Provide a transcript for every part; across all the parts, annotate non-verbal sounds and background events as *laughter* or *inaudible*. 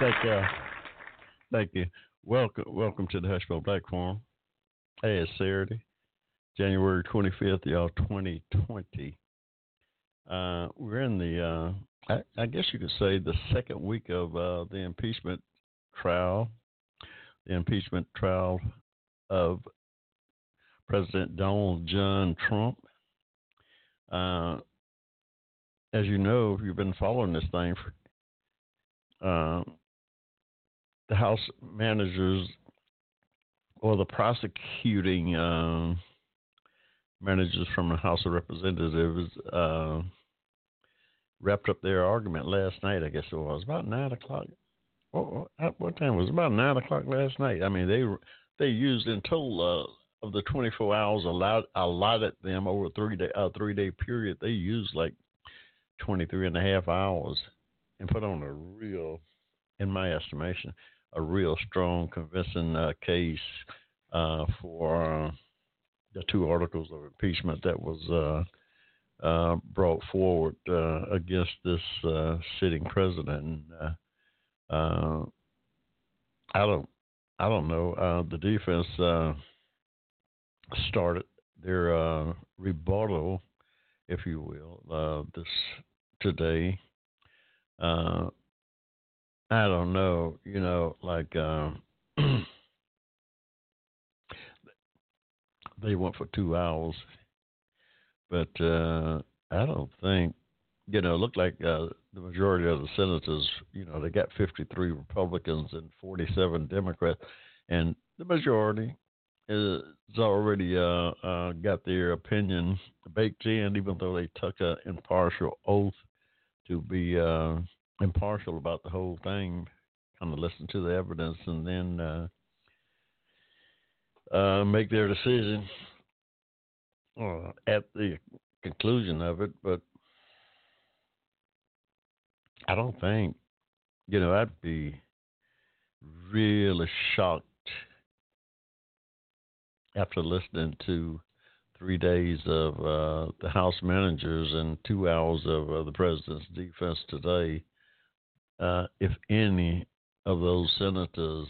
Thank you. Thank you. Welcome, welcome to the Hushmo Black Forum. Hey, it's Saturday, January 25th, y'all, 2020. Uh, we're in the, uh, I, I, guess you could say, the second week of uh, the impeachment trial, the impeachment trial of President Donald John Trump. Uh, as you know, if you've been following this thing, for, uh, the House managers or the prosecuting uh, managers from the House of Representatives uh, wrapped up their argument last night. I guess it was about nine o'clock. What, what time was it? About nine o'clock last night. I mean, they they used in total uh, of the 24 hours allowed allotted them over a three day uh, three day period. They used like 23 and a half hours and put on a real, in my estimation, a real strong, convincing uh, case uh, for uh, the two articles of impeachment that was uh, uh, brought forward uh, against this sitting president. I don't, I don't know. the defense started their rebuttal, if you will, this today. Uh, I don't know, you know, like um, *clears throat* they went for two hours, but uh, I don't think, you know, it looked like uh, the majority of the senators, you know, they got 53 Republicans and 47 Democrats, and the majority is already uh, uh, got their opinion baked in, even though they took an impartial oath to be uh, impartial about the whole thing, kind of listen to the evidence, and then uh, uh, make their decision uh, at the conclusion of it. But I don't think, you know, I'd be really shocked after listening to three days of uh, the House managers and two hours of uh, the president's defense today uh, if any of those senators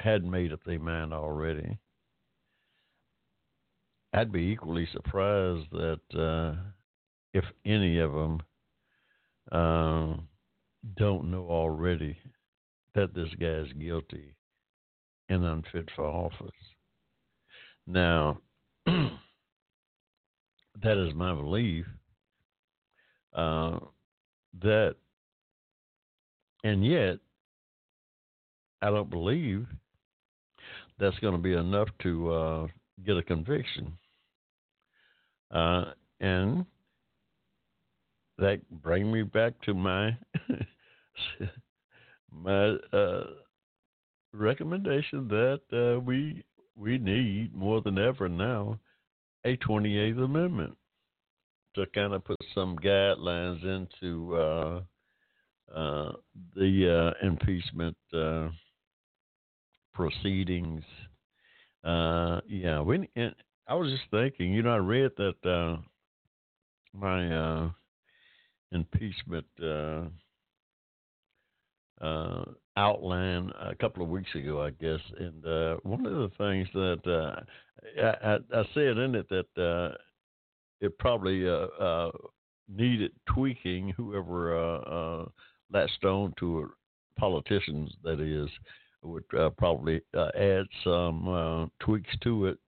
had made up their mind already. I'd be equally surprised that uh, if any of them uh, don't know already that this guy's guilty and unfit for office. Now, *clears throat* that is my belief uh, that and yet, I don't believe that's going to be enough to uh, get a conviction. Uh, and that bring me back to my *laughs* my uh, recommendation that uh, we we need more than ever now a 28th Amendment to kind of put some guidelines into uh, the uh, impeachment uh, proceedings. Uh, yeah, I was just thinking, you know, I read that uh, my impeachment outline a couple of weeks ago, I guess, and one of the things that I, I, I, said in it that it probably needed tweaking. Whoever latched stone to politicians, that is, would uh, probably uh, add some uh, tweaks to it.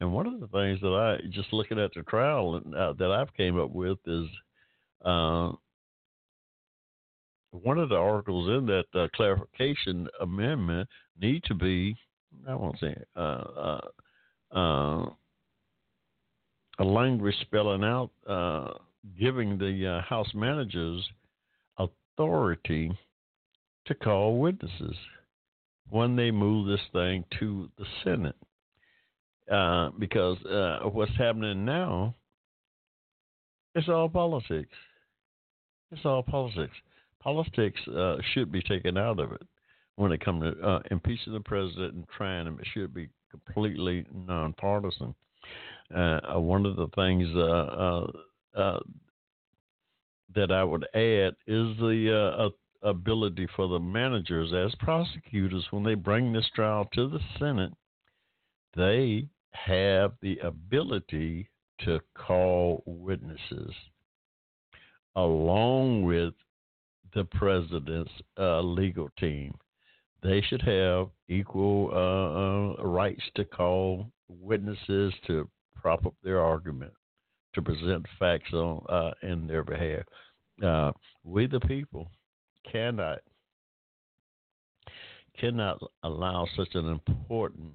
And one of the things that I just looking at the trial uh, that I've came up with is uh, one of the articles in that uh, clarification amendment need to be I won't say a language spelling out giving the House managers authority to call witnesses when they move this thing to the Senate. Uh, because uh, what's happening now it's all politics. It's all politics. Politics uh, should be taken out of it when it comes to uh, impeaching the president and trying him. It should be completely nonpartisan. Uh, one of the things uh, that I would add is the ability for the managers as prosecutors when they bring this trial to the Senate, they have the ability to call witnesses along with the president's uh, legal team. They should have equal uh, uh, rights to call witnesses to prop up their argument, to present facts on uh, in their behalf. Uh, we, the people, cannot cannot allow such an important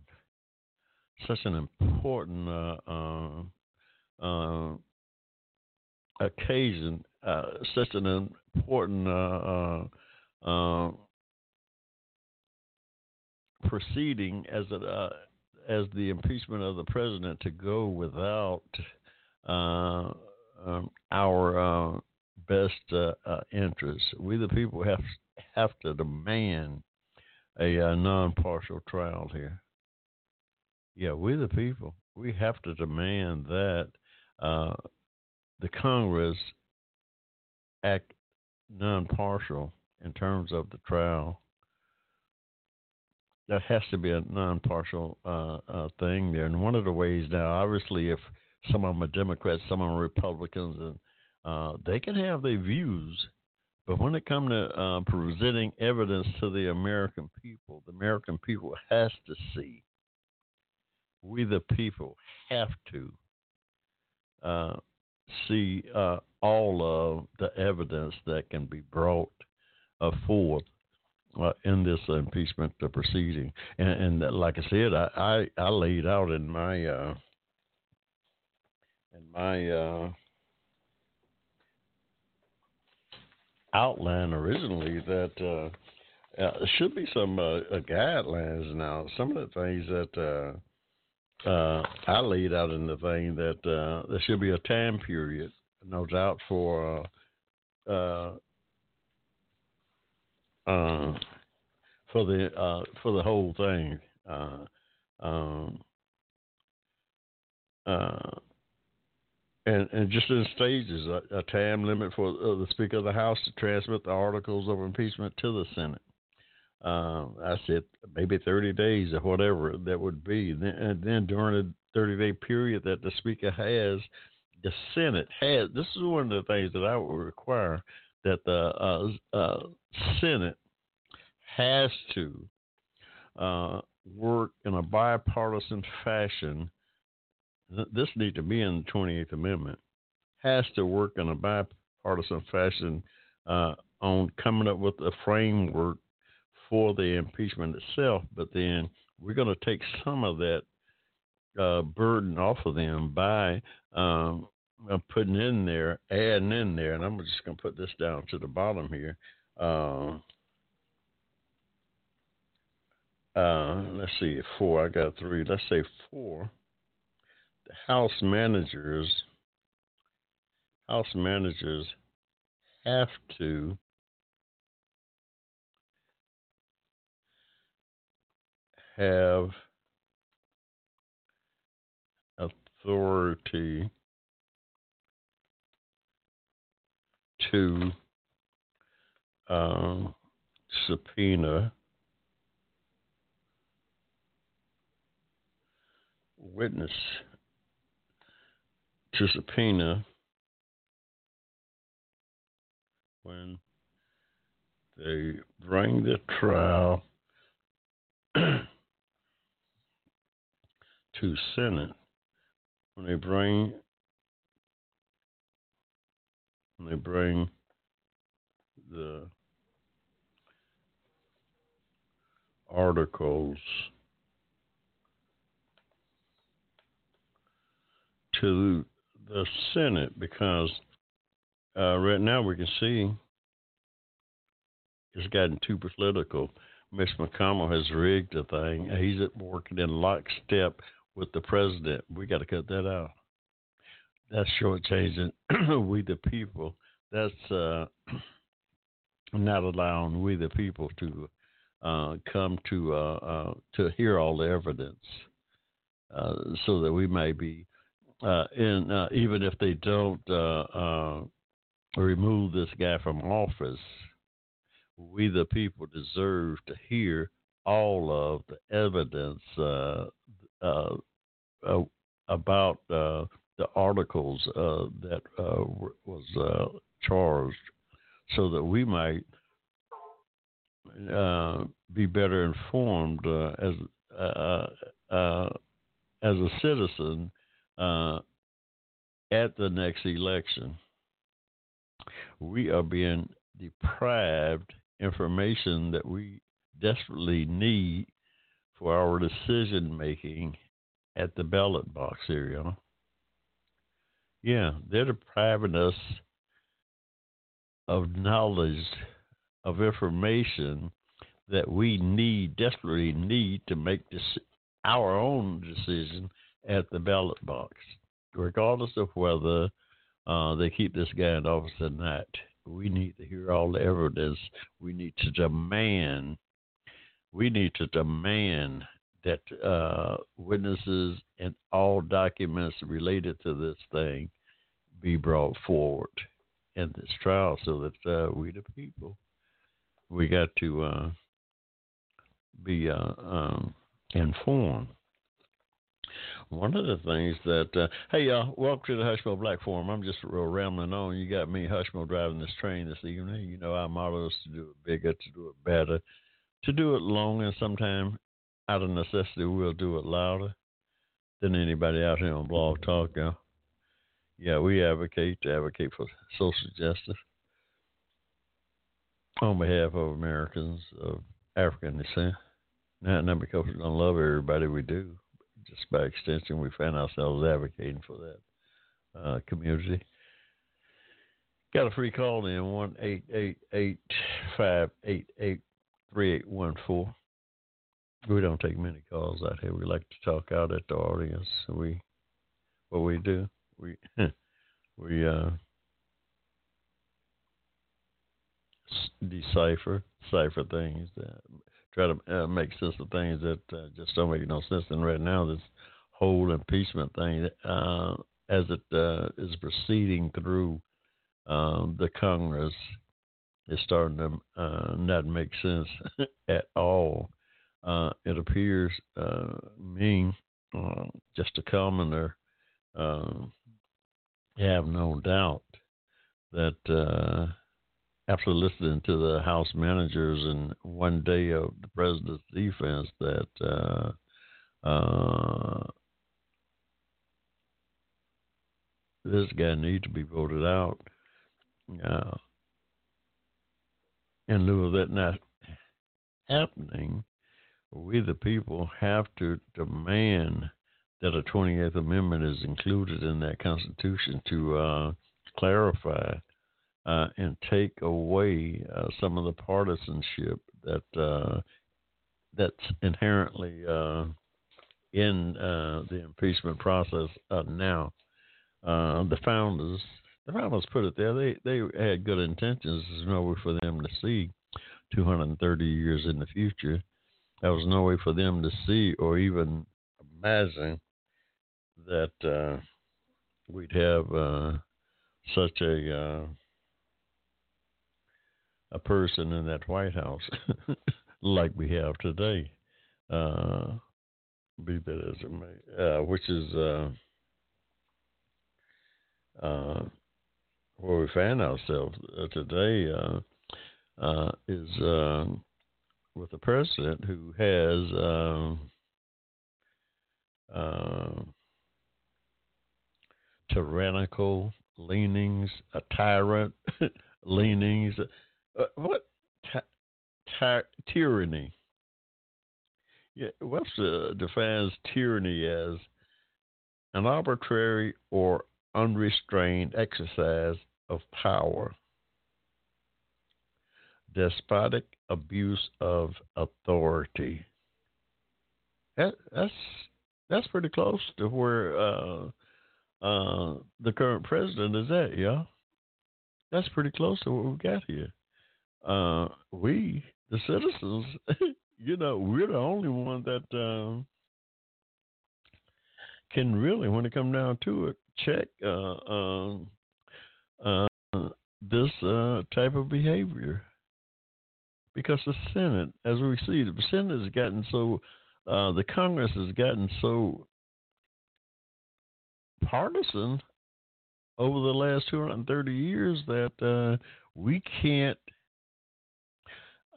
such an important uh, uh, occasion, uh, such an important uh, uh, uh, proceeding as a as the impeachment of the president to go without um, our best interests. We the people have have to demand a, a non-partial trial here. Yeah, we the people. We have to demand that uh, the Congress act non-partial in terms of the trial. That has to be a non-partial uh, uh, thing there. And one of the ways now, obviously, if some of them are Democrats, some of them are Republicans, and uh, they can have their views, but when it comes to uh, presenting evidence to the American people, the American people has to see. We, the people, have to uh, see uh, all of the evidence that can be brought uh, forth uh, in this impeachment proceeding. And, and, like I said, I, I, I laid out in my uh, in my uh, outline originally that uh, uh, should be some uh, guidelines now. Some of the things that uh, I laid out in the thing that uh, there should be a time period, no doubt, for uh, uh, uh for the uh, for the whole thing. Um, and, and just in stages, a, a time limit for the Speaker of the House to transmit the articles of impeachment to the Senate. Uh, I said maybe 30 days or whatever that would be. and then during the 30 day period that the speaker has, the Senate has. This is one of the things that I would require that the uh, uh, Senate has to uh, work in a bipartisan fashion. This needs to be in the 28th Amendment. Has to work in a bipartisan fashion uh, on coming up with a framework for the impeachment itself, but then we're going to take some of that uh, burden off of them by um, uh, putting in there, adding in there, and I'm just going to put this down to the bottom here. Uh, uh, let's see, four. I got three. Let's say four. House managers, house managers have to have authority to uh, subpoena witness to subpoena when they bring the trial *clears throat* to Senate. When they bring when they bring the articles to the Senate because uh, right now we can see it's gotten too political. Mitch McConnell has rigged the thing. He's working in lockstep with the president. We got to cut that out. That's shortchanging *clears throat* we the people. That's uh, *clears throat* not allowing we the people to uh, come to uh, uh to hear all the evidence, uh, so that we may be uh, in uh, even if they don't uh, uh, remove this guy from office, we the people deserve to hear all of the evidence about the articles that was charged, so that we might uh, be better informed uh, as uh, uh, as a citizen uh, at the next election. We are being deprived information that we desperately need for our decision making at the ballot box area. Yeah, they're depriving us of knowledge of information that we need, desperately need to make this, our own decision at the ballot box, regardless of whether uh, they keep this guy in office or not. We need to hear all the evidence. We need to demand. We need to demand that uh, witnesses and all documents related to this thing be brought forward in this trial, so that uh, we, the people, we got to uh, be uh, um, informed. One of the things that, uh, hey, y'all, welcome to the Hushmo Black Forum. I'm just real rambling on. You got me, Hushmo, driving this train this evening. You know, our motto is to do it bigger, to do it better, to do it long, and sometimes out of necessity, we'll do it louder than anybody out here on Blog Talk, y'all. Yeah, we advocate to advocate for social justice on behalf of Americans of African descent. Not, not because we don't love everybody, we do. Just by extension, we find ourselves advocating for that uh, community. Got a free call in one eight eight eight five eight eight three eight one four. We don't take many calls out here. We like to talk out at the audience. We what we do we *laughs* we uh decipher, cipher things, uh, try to uh, make sense of things that uh, just don't make no sense. And right now, this whole impeachment thing, uh, as it uh, is proceeding through um, the Congress, is starting to uh, not make sense *laughs* at all. it appears me, just a commoner, have no doubt that after listening to the House managers and one day of the president's defense that uh, uh, this guy needs to be voted out. Uh, in lieu of that not happening, we the people have to demand that a 28th Amendment is included in that Constitution to uh, clarify uh, and take away uh, some of the partisanship that uh, that's inherently uh, in uh, the impeachment process uh, now. the founders, the founders put it there. They they had good intentions. There's no way for them to see 230 years in the future. There was no way for them to see or even imagine that we'd have such a a person in that White House *laughs* like we have today. Uh, be that as it may, uh, which is uh, uh where we find ourselves uh, today uh, is um, with a president who has um, tyrannical leanings, a tyrant *laughs* leanings, uh, what tyranny? Yeah, Webster defines tyranny as an arbitrary or unrestrained exercise of power despotic abuse of authority. That, that's that's pretty close to where uh, uh, the current president is at, yeah. That's pretty close to what we've got here. Uh, we, the citizens, *laughs* you know, we're the only one that um, can really, when it comes down to it, check uh, um, uh, this uh, type of behavior. Because the Senate, as we see, the Senate has gotten so, uh, the Congress has gotten so partisan over the last 230 years that uh, we can't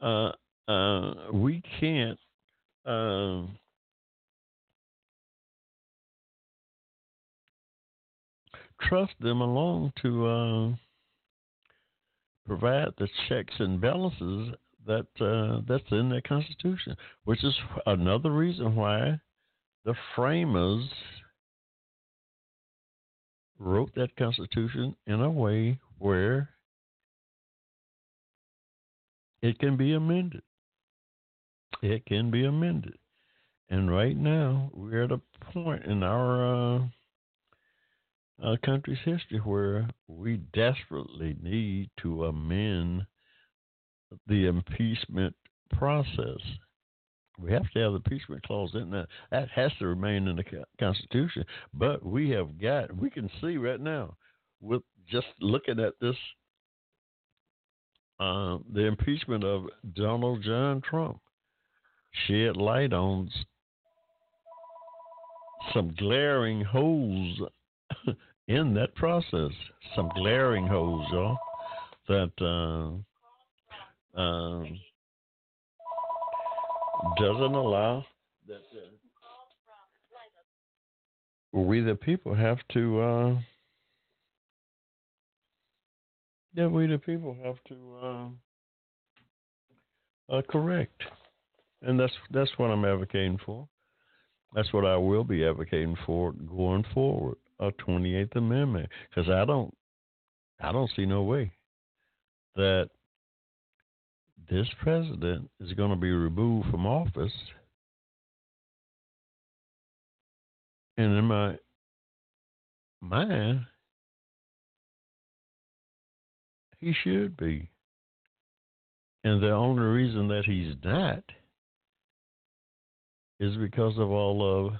uh, uh, we can't um, trust them alone to uh, provide the checks and balances that uh, that's in the Constitution, which is another reason why the framers wrote that Constitution in a way where it can be amended. It can be amended. And right now, we're at a point in our uh, uh, country's history where we desperately need to amend the impeachment process. We have to have the impeachment clause in that. That has to remain in the Constitution. But we have got, we can see right now, with just looking at this, uh, the impeachment of Donald John Trump shed light on some glaring holes *laughs* in that process. Some glaring holes, y'all, that uh, um, doesn't allow that uh, we the people have to yeah we the people have to uh, uh, correct. And that's that's what I'm advocating for. That's what I will be advocating for going forward a 28th amendment. Because I don't I don't see no way that this president is going to be removed from office. And in my mind, he should be. And the only reason that he's not is because of all of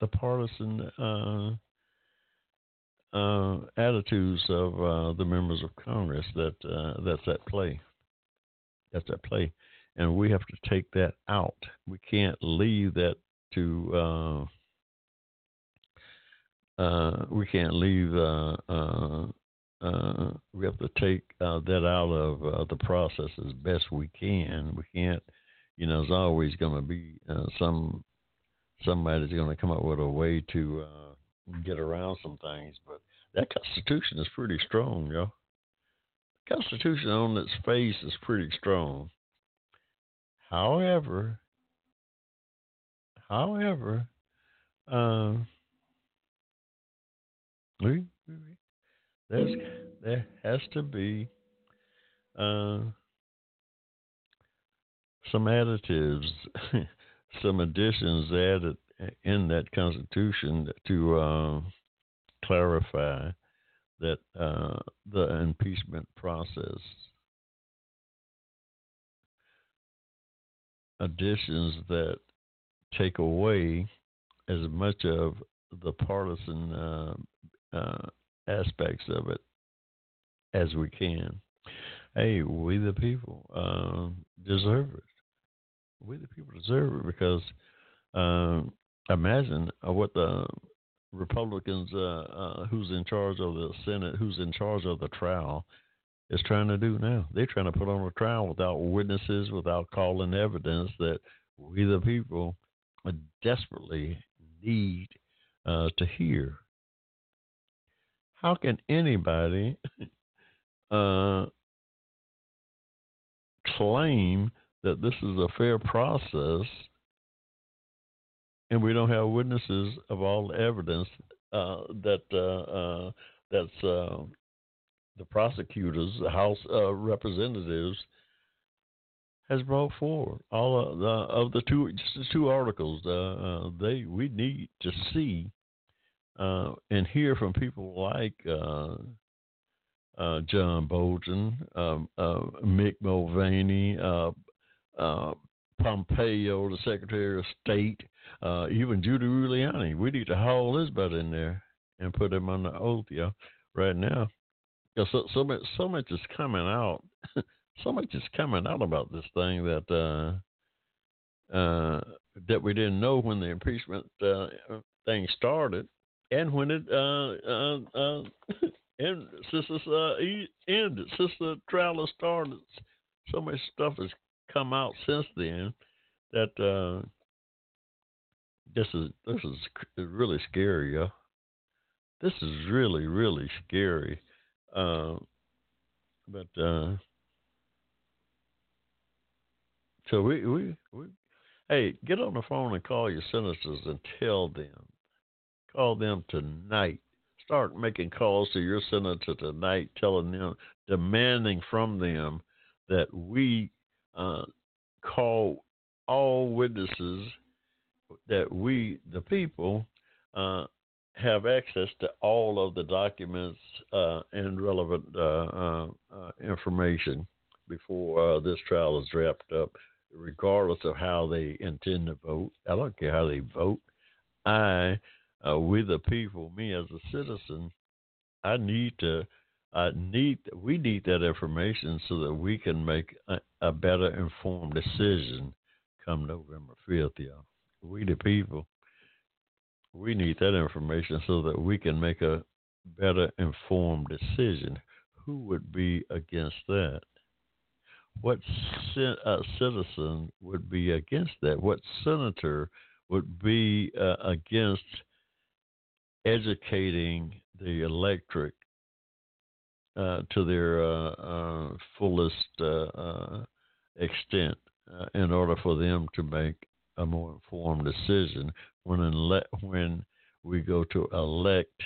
the partisan uh, uh, attitudes of uh, the members of Congress that uh, that's at play. That's at play, and we have to take that out. We can't leave that to. Uh, uh, we can't leave. We have to take that out of the process as best we can. We can't, you know, there's always going to be some somebody's going to come up with a way to uh, get around some things. But that Constitution is pretty strong, yo. The Constitution on its face is pretty strong. However, however, um, we, there's there has to be uh, some additives *laughs* some additions added in that Constitution to uh, clarify that uh, the impeachment process. Additions that take away as much of the partisan uh, uh, aspects of it as we can. Hey, we the people uh, deserve it we the people deserve it because um, imagine uh, what the Republicans, uh, uh, who's in charge of the Senate, who's in charge of the trial, is trying to do now. They're trying to put on a trial without witnesses, without calling evidence that we the people desperately need uh, to hear. How can anybody *laughs* uh, claim that this is a fair process and we don't have witnesses of all the evidence uh, that uh, uh, that's uh, the prosecutors, the House uh, representatives, has brought forward all of the of the two just the two articles. Uh, they we need to see uh, and hear from people like uh, uh, John Bolton, um, uh, Mick Mulvaney, Pompeo, the Secretary of State, even Rudy Giuliani. We need to haul this butt in there and put him on the oath, yeah, right now. Because so, so much, so much is coming out. *laughs* so much is coming out about this thing that uh, uh, that we didn't know when the impeachment uh, thing started, and when it uh, uh, uh, *laughs* and since it's uh, ended, the trial started, so much stuff has come out since then that uh, this is this is really scary, y'all. This is really really scary. Uh, but uh, so we, we, we, hey, get on the phone and call your senators and tell them. Call them tonight. Start making calls to your senator tonight, telling them, demanding from them that we uh, call all witnesses, that we, the people, uh, have access to all of the documents uh, and relevant uh, uh, uh information before this trial is wrapped up regardless of how they intend to vote. I don't care how they vote. I, uh, we the people, me as a citizen, I need to, I need, we need that information so that we can make a, a better informed decision come November 5th, y'all. We the people, we need that information so that we can make a better informed decision. Who would be against that? what citizen would be against that? What senator would be uh, against educating the electric uh, to their uh, uh, fullest uh, extent in order for them to make a more informed decision when ele- when we go to elect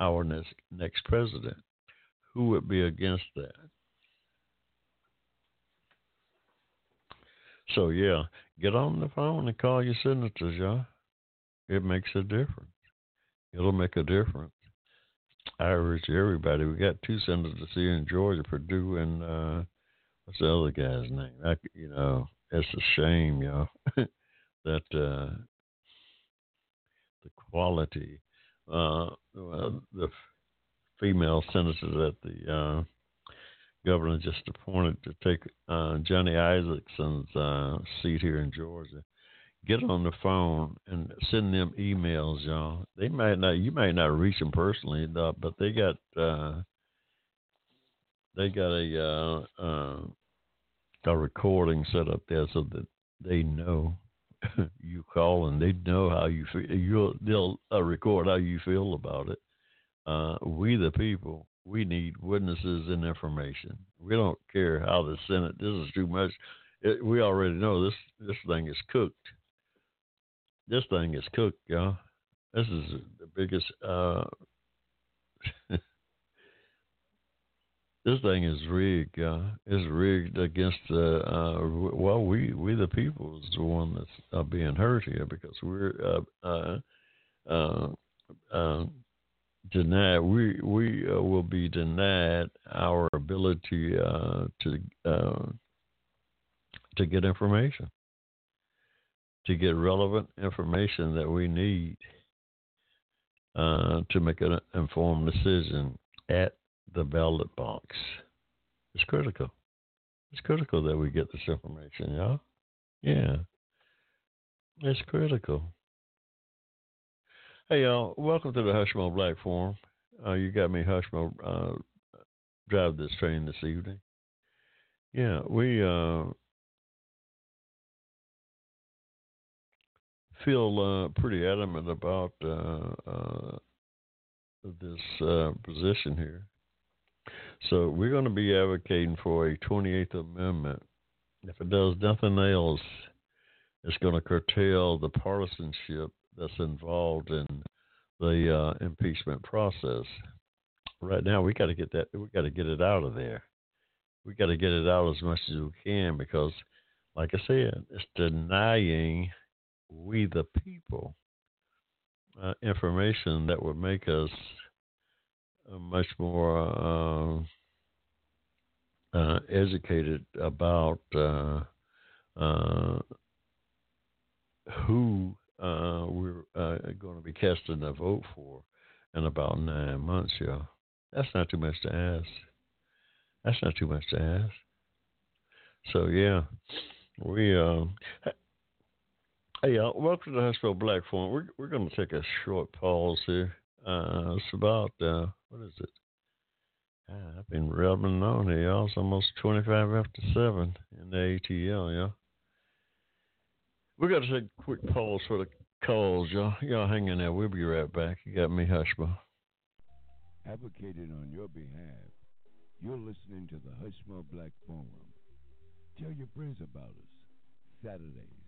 our next, next president? Who would be against that? So yeah, get on the phone and call your senators, y'all. It makes a difference. It'll make a difference. I everybody. We got two senators here in Georgia, Perdue and uh, what's the other guy's name? I, you know, it's a shame, y'all, *laughs* that uh, the quality, uh, the female senators at the uh, governor just appointed to take uh, Johnny Isakson's uh, seat here in Georgia. Get on the phone and send them emails, y'all. They might not, you might not reach them personally, but they got uh, they got a uh, uh, a recording set up there so that they know *laughs* you call and they know how you feel. You'll they'll uh, record how you feel about it. Uh, we the people we need witnesses and information. We don't care how the Senate. This is too much. It, we already know this. This thing is cooked. This thing is cooked, y'all. This is the biggest. Uh, *laughs* this thing is rigged, y'all. It's rigged against the. Uh, well, we we the people is the one that's uh, being hurt here because we're uh, uh, uh, denied. We we will be denied our ability to to get information, to get relevant information that we need uh, to make an informed decision at the ballot box. It's critical. It's critical that we get this information, y'all. Yeah, it's critical. Hey, y'all. Welcome to the Hushmo Black Forum. Uh, you got me, Hushmo, uh, drive this train this evening. Yeah, we feel uh, pretty adamant about uh, uh, this position here. So we're going to be advocating for a 28th Amendment. If it does nothing else, it's going to curtail the partisanship that's involved in the uh, impeachment process. right now we got to get that. We got to get it out of there. We got to get it out as much as we can because, like I said, it's denying we the people uh, information that would make us uh, much more uh, uh educated about uh, uh, who we're going to be casting a vote for in about nine months, y'all. That's not too much to ask. That's not too much to ask. So yeah, we um. Hey, y'all, welcome to the Hushmo Black Forum. We're we're going to take a short pause here. Uh, it's about uh, what is it? Ah, I've been rubbing on here, y'all. It's almost twenty-five after seven in the ATL, y'all. We're going to take a quick pause for the calls, y'all. Y'all hang in there. We'll be right back. You got me, Hushmo. Advocating on your behalf, you're listening to the Hushmo Black Forum. Tell your friends about us. Saturdays,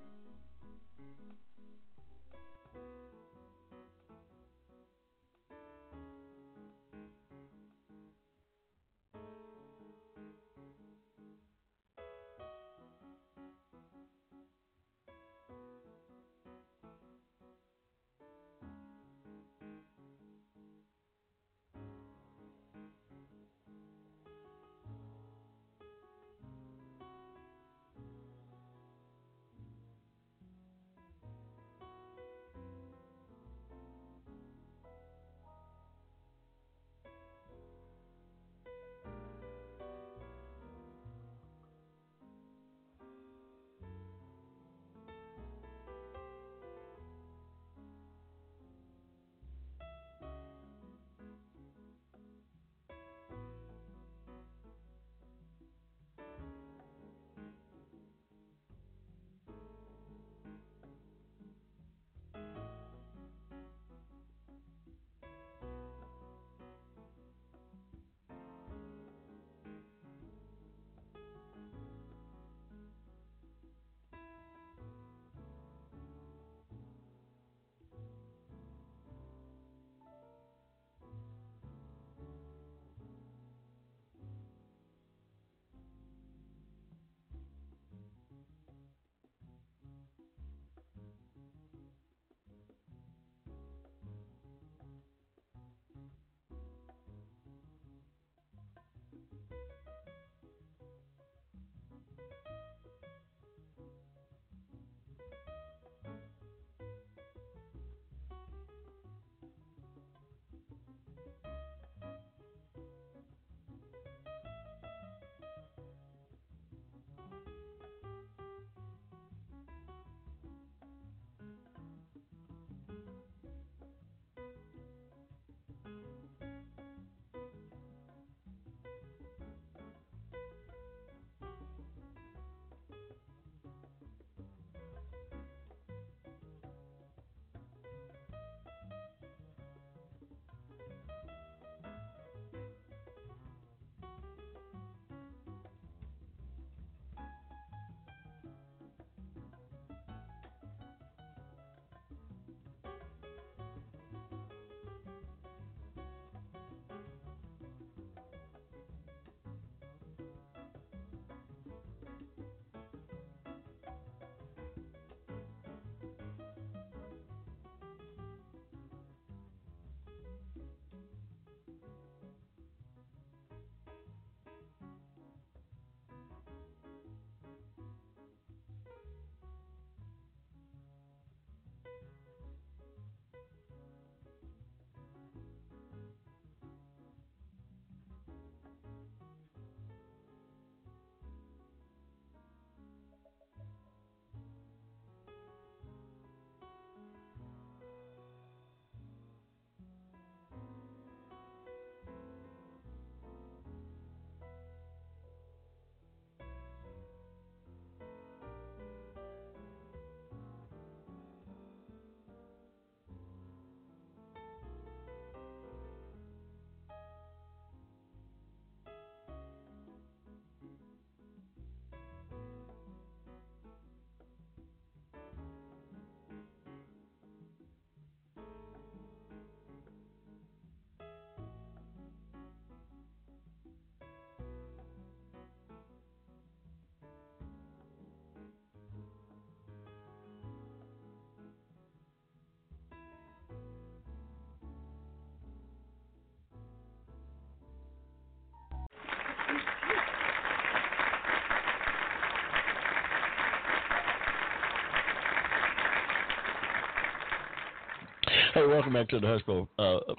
Hey, welcome back to the Hushmo uh,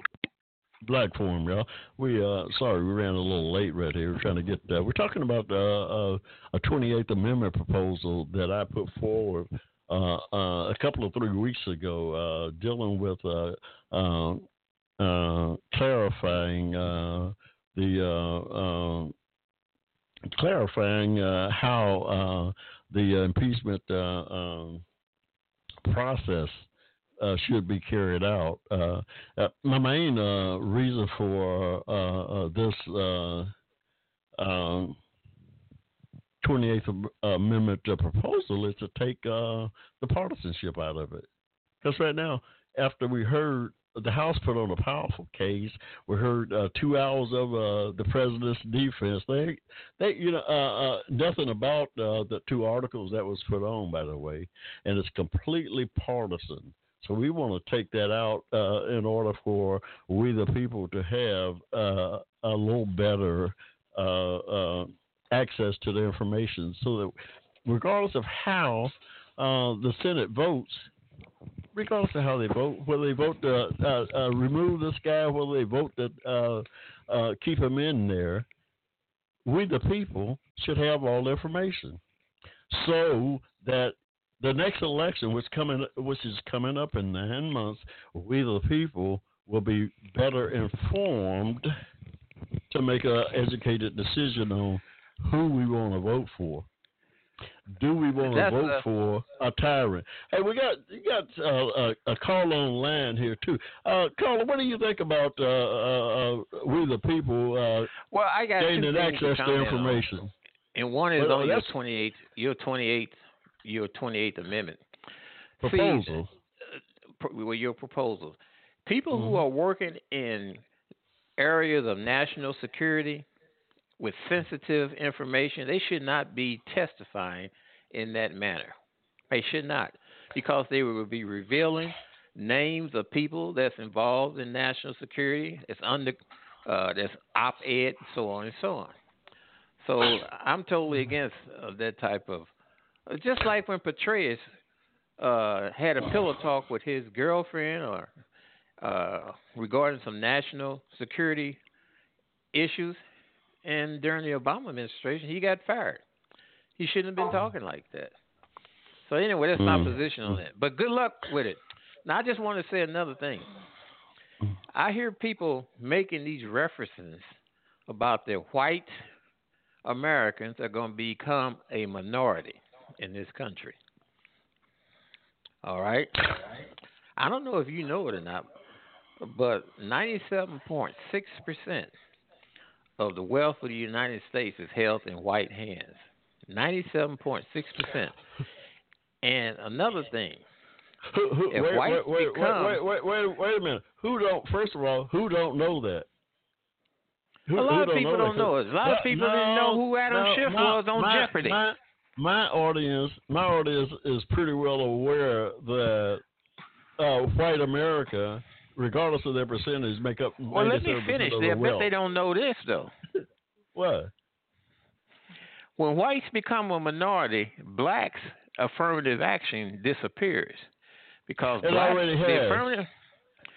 Black Forum, y'all. We uh, sorry we ran a little late right here. We're trying to get. Uh, we're talking about uh, uh, a 28th Amendment proposal that I put forward uh, uh, a couple of three weeks ago, dealing with clarifying the clarifying how the impeachment um, process uh, should be carried out. Uh, uh, my main uh, reason for uh, this 28th um, Amendment proposal is to take the partisanship out of it. Because right now, after we heard the House put on a powerful case. We heard uh, two hours of uh, the president's defense. They, they, you know, uh, nothing about the two articles that was put on, by the way, and it's completely partisan. So we want to take that out uh, in order for we the people to have uh, a little better uh, uh access to the information, so that regardless of how uh, the Senate votes, regardless of how they vote, whether they vote to uh, remove this guy, whether they vote to keep him in there, we the people should have all the information. So that the next election, which coming, which is coming up in nine months, we the people will be better informed to make an educated decision on who we want to vote for. Do we want to vote a, for a tyrant? Hey, we got you got uh, a, a, call on land here too. Uh, Carla, what do you think about uh, uh, uh we the people? Uh, well, I got gaining access to, to information. On. And one is well, on your twenty eighth, your twenty eighth your 28th Amendment. Proposal. See, uh, well, your proposal. People mm-hmm. who are working in areas of national security with sensitive information, they should not be testifying in that manner. They should not, because they will be revealing names of people that's involved in national security, It's under, uh, that's op-ed, so on and so on. So I'm totally against uh, that type of just like when Petraeus uh, had a pillow talk with his girlfriend or uh, regarding some national security issues, and during the Obama administration, he got fired. He shouldn't have been talking like that. So anyway, that's my mm. position on that. But good luck with it. Now I just want to say another thing. I hear people making these references about the white Americans are going to become a minority in this country. All right? I don't know if you know it or not, but 97.6% of the wealth of the United States is held in white hands. 97.6%. And another thing, who, who, if wait, whites wait, become, wait, wait, wait, wait, wait a minute. Who don't? First of all, who don't know that? Who, a lot of people don't know it. A lot of people no, didn't know who Adam no, Schiff my, was on my, Jeopardy. My, my audience, my audience is pretty well aware that uh, white America, regardless of their percentage, make up. Well, let me finish. I bet they don't know this though. *laughs* what? When whites become a minority, blacks' affirmative action disappears because it blacks, already has.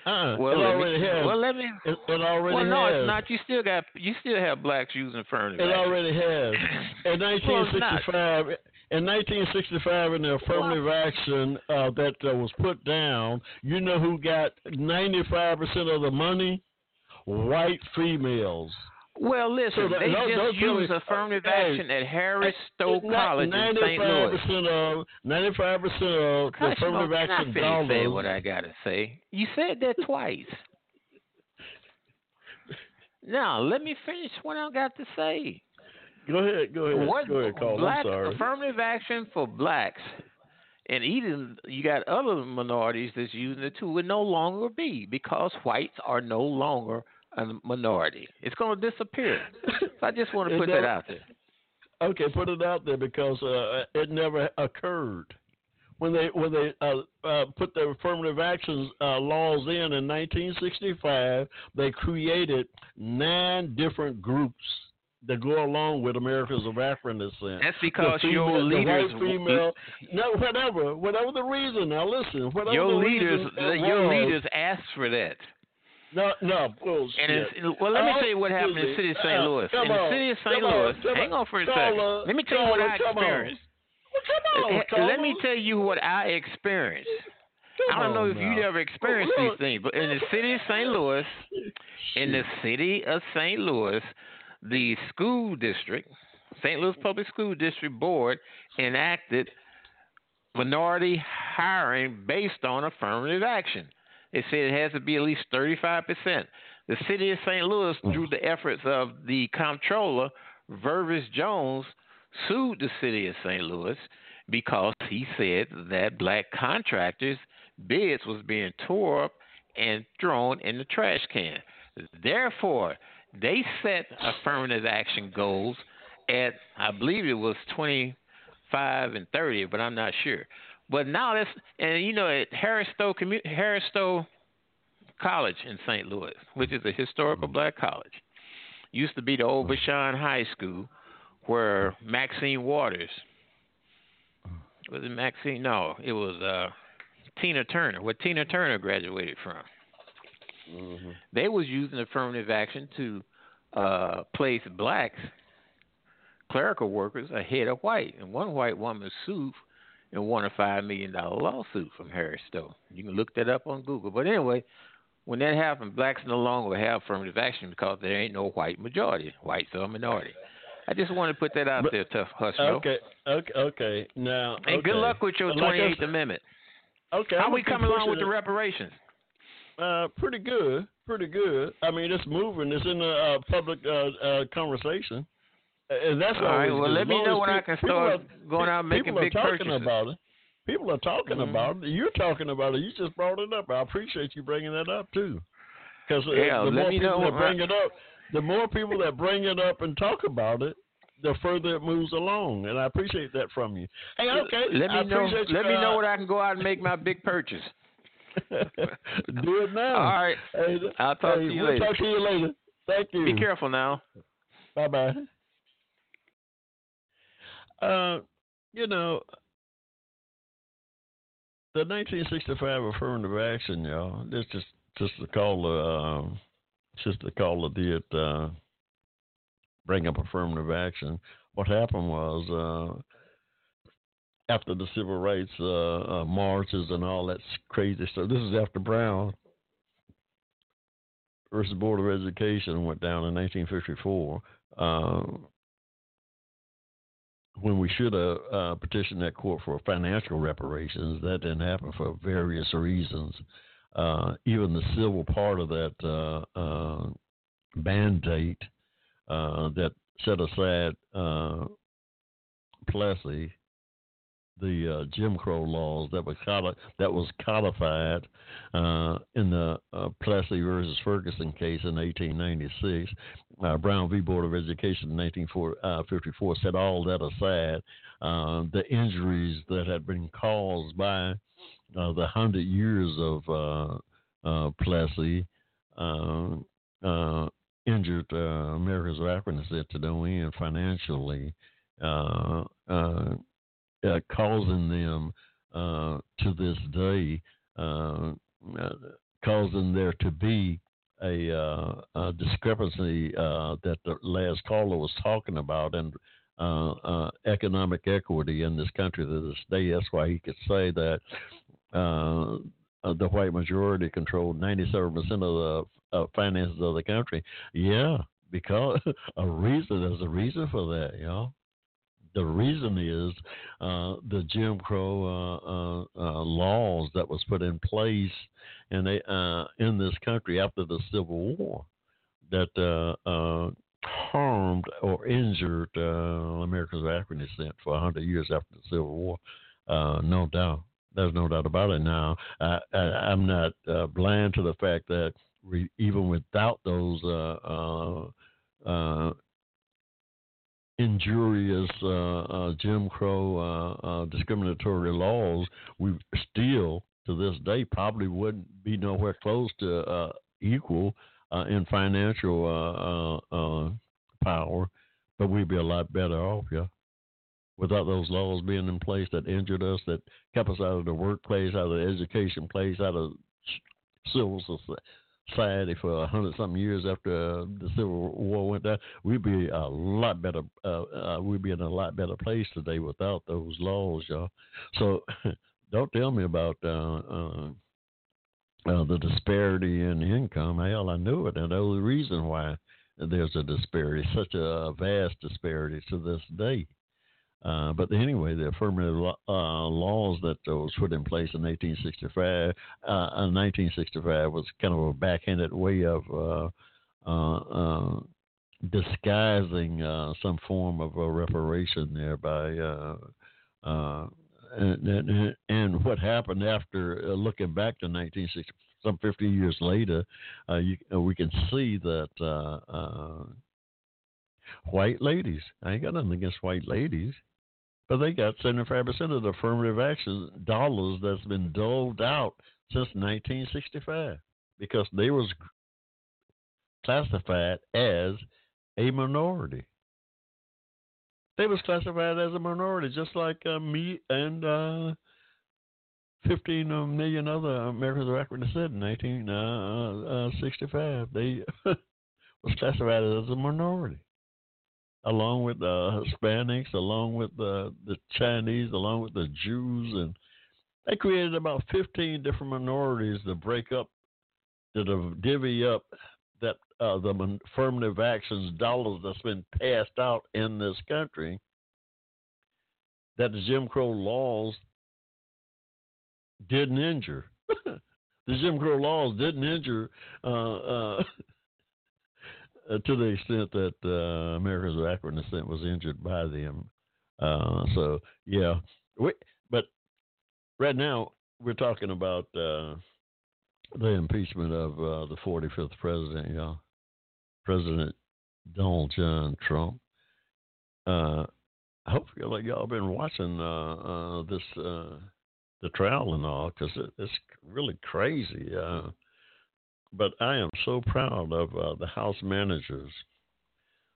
Uh-uh. Well, it already me, has. Well, let me. It, it already well, no, has. it's not. You still got. You still have blacks using affirmative. It already has. *laughs* In 1965, in 1965, in the affirmative well, action uh, that uh, was put down, you know who got 95 percent of the money? White females. Well, listen, so they no, just use affirmative hey, action at Harris Stowe College in St. Louis. Of, 95% of affirmative no, action dollars. say what I got to say. You said that twice. now, let me finish what I got to say. Go ahead, go ahead. What, go ahead, Carl. Black, I'm sorry. Affirmative action for blacks. And even you got other minorities that's using it too, would no longer be because whites are no longer – a minority. It's going to disappear. so I just want *laughs* to put that out there. Okay, put it out there because uh, it never occurred when they when they uh, uh, put the affirmative actions uh, laws in in 1965. They created nine different groups that go along with Americans of African descent. That's because the your female, leaders, the white female, no, whatever, whatever the reason. Now listen, whatever your the leaders, reason it your was, leaders asked for that. No, no, bullshit. And it's, well, let me tell you what happened in the city of St. Louis. In the city of St. Louis, hang on, for a second. Let me tell you what I experienced. On, Uh, Let me tell you what I experienced. I don't know if you've ever experienced these things, but in the city of St. Louis, in the city of St. Louis, the school district, St. Louis Public School District Board, enacted minority hiring based on affirmative action. It said it has to be at least 35%. The city of St. Louis, mm. through the efforts of the comptroller, Virvus Jones, sued the city of St. Louis because he said that black contractors' bids was being tore up and thrown in the trash can. Therefore, they set affirmative action goals at I believe it was 25 and 30, but I'm not sure. But now that's and you know at Harris Stowe Commu- Harris Stowe College in St. Louis, which is a historical black college, used to be the old Vashon High School, where Maxine Waters was it Maxine? No, it was uh, Tina Turner. Where Tina Turner graduated from. Mhm. They was using affirmative action to uh, place blacks, clerical workers, ahead of white. And one white woman sued and won a five million dollar lawsuit from Harris Stowe. You can look that up on Google. But anyway, when that happened, blacks no longer have affirmative action because there ain't no white majority. Whites are a minority. I just want to put that out But- there, tough hustler. Okay, okay, okay. Now, And good luck with your twenty eighth said- amendment. Okay, How I'm we coming along with the reparations? Uh, pretty good, pretty good. I mean, it's moving. It's in the uh, public uh, uh, conversation, and that's All right, well, let me know when pe- I can start are- going out and making people big are talking purchases. about it. People are talking Mhm. about it. You're talking about it. You just brought it up. I appreciate you bringing that up too. Because Yeah, the more people that bring I- it up, the more people that bring it up and talk about it, the further it moves along. And I appreciate that from you. Hey, okay. Let me know. Let me know uh, when I can go out and make my big purchase. *laughs* Do it now. All right. Hey, I'll talk hey, to you we'll later. talk to you later. Thank you. Be careful now. Bye bye. Uh, you know, the 1965 affirmative action, y'all. This just just the caller, uh, just the caller did uh, bring up affirmative action. What happened was uh, after the civil rights uh, uh, marches and all that crazy stuff. This is after Brown versus Board of Education went down in 1954. When we should have uh, petitioned that court for financial reparations, that didn't happen for various reasons. Uh, even the civil part of that uh, uh, mandate uh, that set aside uh, Plessy, the uh, Jim Crow laws that was codi- that was codified uh, in the uh, Plessy versus Ferguson case in 1896. Uh, Brown v. Board of Education in 1954 set all that aside. Uh, the injuries that had been caused by uh, the hundred years of uh, uh, Plessy uh, uh, injured uh, Americans of African to no end financially, uh, uh, uh, causing them uh, to this day, uh, uh, causing there to be a, uh, a discrepancy uh, that the last caller was talking about and economic equity in this country to this day. That's why he could say that the white majority controlled 97% of the finances of the country. Yeah, because *laughs* a reason, there's a reason for that, you know. The reason is uh, the Jim Crow uh, uh, uh, laws that was put in place they uh, in this country after the Civil War that uh, harmed or injured Americans of African descent for 100 years after the Civil War. No doubt. There's no doubt about it now. I, I'm not blind to the fact that even without those uh, injurious uh, uh, Jim Crow uh, discriminatory laws, we still, to this day, probably wouldn't be nowhere close to equal in financial power but we'd be a lot better off, yeah. Without those laws being in place that injured us, that kept us out of the workplace, out of the education place, out of civil society for a hundred something years after uh, the Civil War went down, we'd be a lot better. Uh, uh, we'd be in a lot better place today without those laws, y'all. So *laughs* don't tell me about uh, uh, uh, the disparity in income. Hell, I knew it, and the only reason why there's a disparity, such a vast disparity to this day. Uh, but anyway, the affirmative uh, laws that was put in place in 1865, uh, 1965 was kind of a backhanded way of uh, uh, uh, disguising some form of a reparation there by. And, and, and, what happened after looking back to 1960, some 50 years later, you, we can see that white ladies. I ain't got nothing against white ladies. But they got 75% of the affirmative action dollars that's been doled out since 1965 because they was classified as a minority. They was classified as a minority, just like uh, me and uh, 15 million other Americans of African descent in 1965. Uh, uh, they *laughs* was classified as a minority along with the Hispanics, along with the the Chinese, along with the Jews, and they created about 15 different minorities to break up, to divvy up that uh, the affirmative actions dollars that's been passed out in this country. That the Jim Crow laws didn't injure. *laughs* the Jim Crow laws didn't injure uh, uh, *laughs* uh, to the extent that uh, Americans of African descent was injured by them. Uh, so yeah, we, but right now we're talking about uh, the impeachment of uh, the 45th president, y'all, President Donald John Trump. Uh, I hope y'all been watching this the trial and all because it, it's really crazy but I am so proud of uh, the house managers.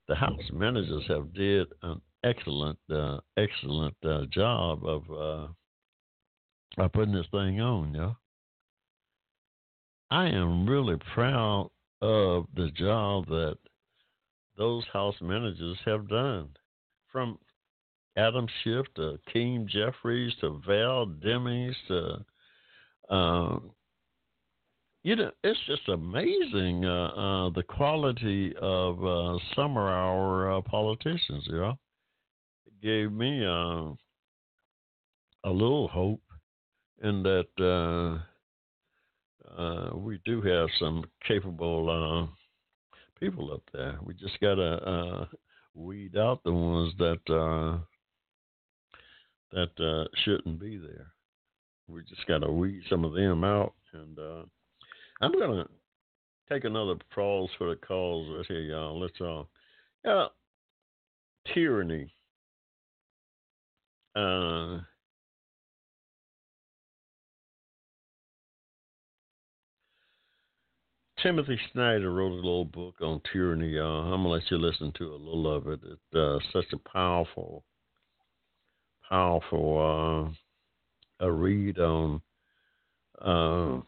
The house managers have did an excellent, uh, excellent uh, job of uh, of putting this thing on. Yeah, I am really proud of the job that those house managers have done, from Adam Schiff to Hakeem Jeffries to Val Demings to um, you know, it's just amazing uh, uh, the quality of uh, some of our uh, politicians. You know, it gave me uh, a little hope in that uh, we do have some capable people up there. We just gotta weed out the ones that that shouldn't be there. We just gotta weed some of them out and I'm gonna take another pause for the calls right here, y'all. Let's all. Uh, tyranny. Uh, Timothy Snyder wrote a little book on tyranny, y'all. I'm gonna let you listen to a little of it. It's uh, such a powerful, powerful uh, a read on uh,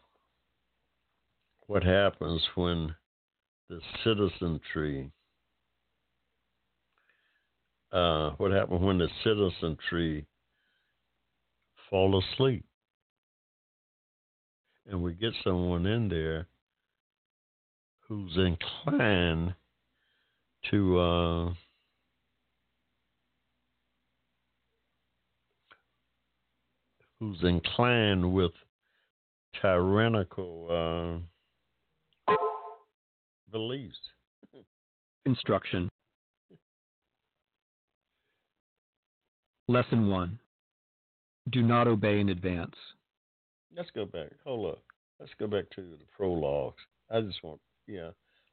what happens when the citizenry, uh, what happens when the citizenry fall asleep? And we get someone in there who's inclined to uh, who's inclined with tyrannical uh, beliefs. Instruction. Lesson 1 Do not obey in advance. Let's go back. Hold up. Let's go back to the prologues. I just want, yeah,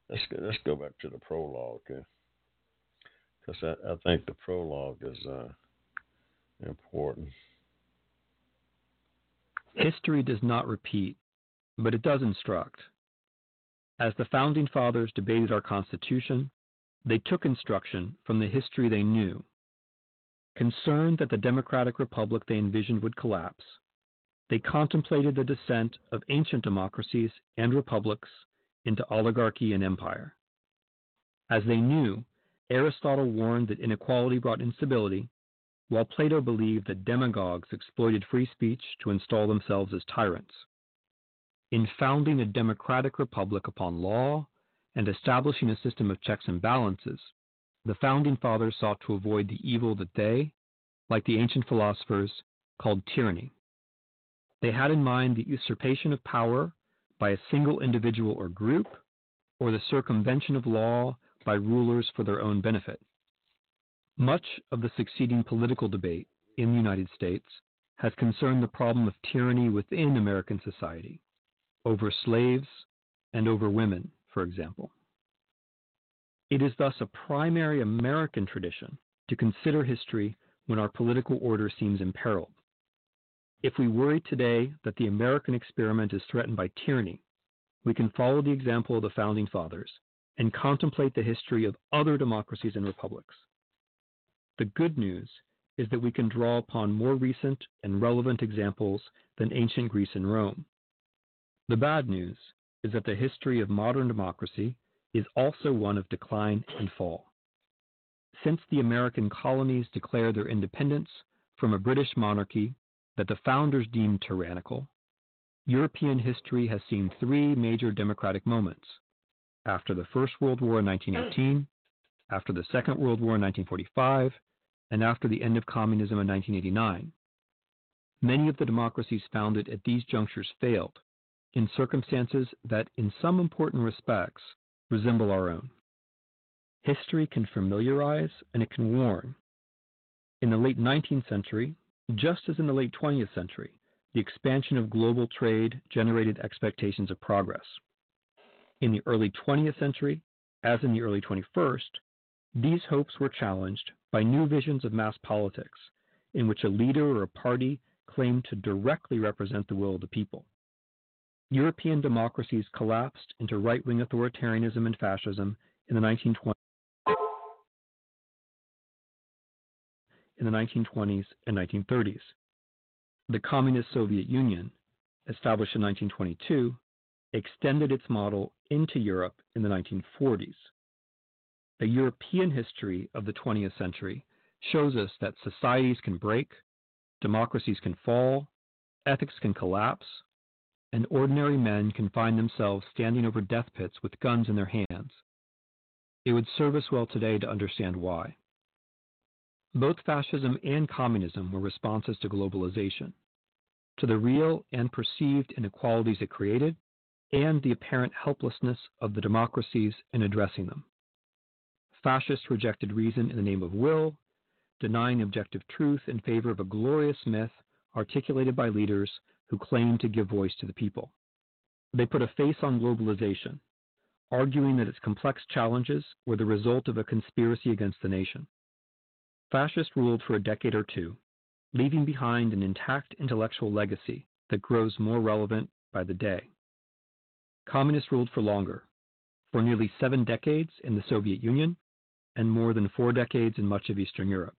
let's go, let's go back to the prologue. Because I, I think the prologue is uh, important. History does not repeat, but it does instruct. As the founding fathers debated our Constitution, They took instruction from the history they knew. Concerned that the democratic republic they envisioned would collapse, they contemplated the descent of ancient democracies and republics into oligarchy and empire. As they knew, Aristotle warned that inequality brought instability, while Plato believed that demagogues exploited free speech to install themselves as tyrants. In founding a democratic republic upon law and establishing a system of checks and balances, the founding fathers sought to avoid the evil that they, like the ancient philosophers, called tyranny. They had in mind the usurpation of power by a single individual or group, or the circumvention of law by rulers for their own benefit. Much of the succeeding political debate in the United States has concerned the problem of tyranny within American society, over slaves and over women, for example. It is thus a primary American tradition to consider history when our political order seems imperiled. If we worry today that the American experiment is threatened by tyranny, we can follow the example of the Founding Fathers and contemplate the history of other democracies and republics. The good news is that we can draw upon more recent and relevant examples than ancient Greece and Rome. The bad news is that the history of modern democracy is also one of decline and fall. Since the American colonies declared their independence from a British monarchy that the founders deemed tyrannical, European history has seen three major democratic moments after the First World War in 1918, after the Second World War in 1945, and after the end of communism in 1989. Many of the democracies founded at these junctures failed in circumstances that, in some important respects, resemble our own. History can familiarize and it can warn. In the late 19th century, just as in the late 20th century, the expansion of global trade generated expectations of progress. In the early 20th century, as in the early 21st, these hopes were challenged by new visions of mass politics, in which a leader or a party claimed to directly represent the will of the people. European democracies collapsed into right wing authoritarianism and fascism in the 1920s. In the 1920s and 1930s. The Communist Soviet Union, established in 1922, extended its model into Europe in the 1940s. The European history of the 20th century shows us that societies can break, democracies can fall, ethics can collapse, and ordinary men can find themselves standing over death pits with guns in their hands. It would serve us well today to understand why. Both fascism and communism were responses to globalization, to the real and perceived inequalities it created, and the apparent helplessness of the democracies in addressing them. Fascists rejected reason in the name of will, denying objective truth in favor of a glorious myth articulated by leaders who claimed to give voice to the people. They put a face on globalization, arguing that its complex challenges were the result of a conspiracy against the nation. Fascists ruled for a decade or two, leaving behind an intact intellectual legacy that grows more relevant by the day. Communists ruled for longer, for nearly seven decades in the Soviet Union and more than four decades in much of Eastern Europe.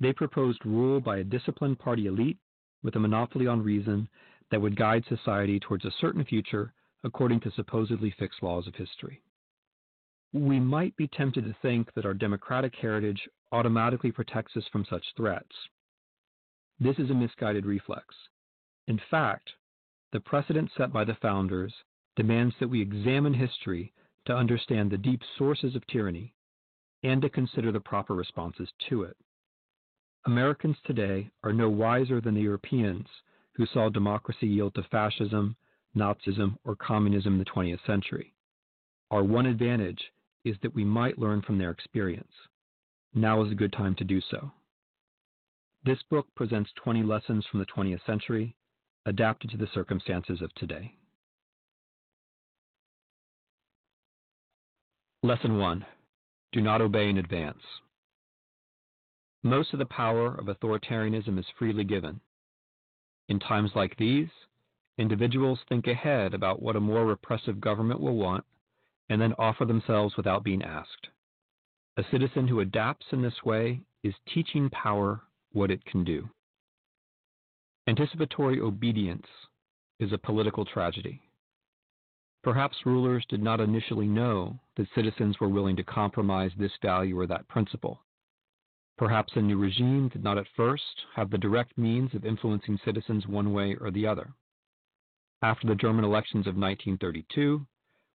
They proposed rule by a disciplined party elite with a monopoly on reason that would guide society towards a certain future according to supposedly fixed laws of history. We might be tempted to think that our democratic heritage automatically protects us from such threats. This is a misguided reflex. In fact, the precedent set by the founders demands that we examine history to understand the deep sources of tyranny and to consider the proper responses to it. Americans today are no wiser than the Europeans who saw democracy yield to fascism, Nazism, or communism in the 20th century. Our one advantage is that we might learn from their experience. Now is a good time to do so. This book presents 20 lessons from the 20th century, adapted to the circumstances of today. Lesson 1 Do not obey in advance. Most of the power of authoritarianism is freely given. In times like these, individuals think ahead about what a more repressive government will want and then offer themselves without being asked. A citizen who adapts in this way is teaching power what it can do. Anticipatory obedience is a political tragedy. Perhaps rulers did not initially know that citizens were willing to compromise this value or that principle. Perhaps a new regime did not at first have the direct means of influencing citizens one way or the other. After the German elections of 1932,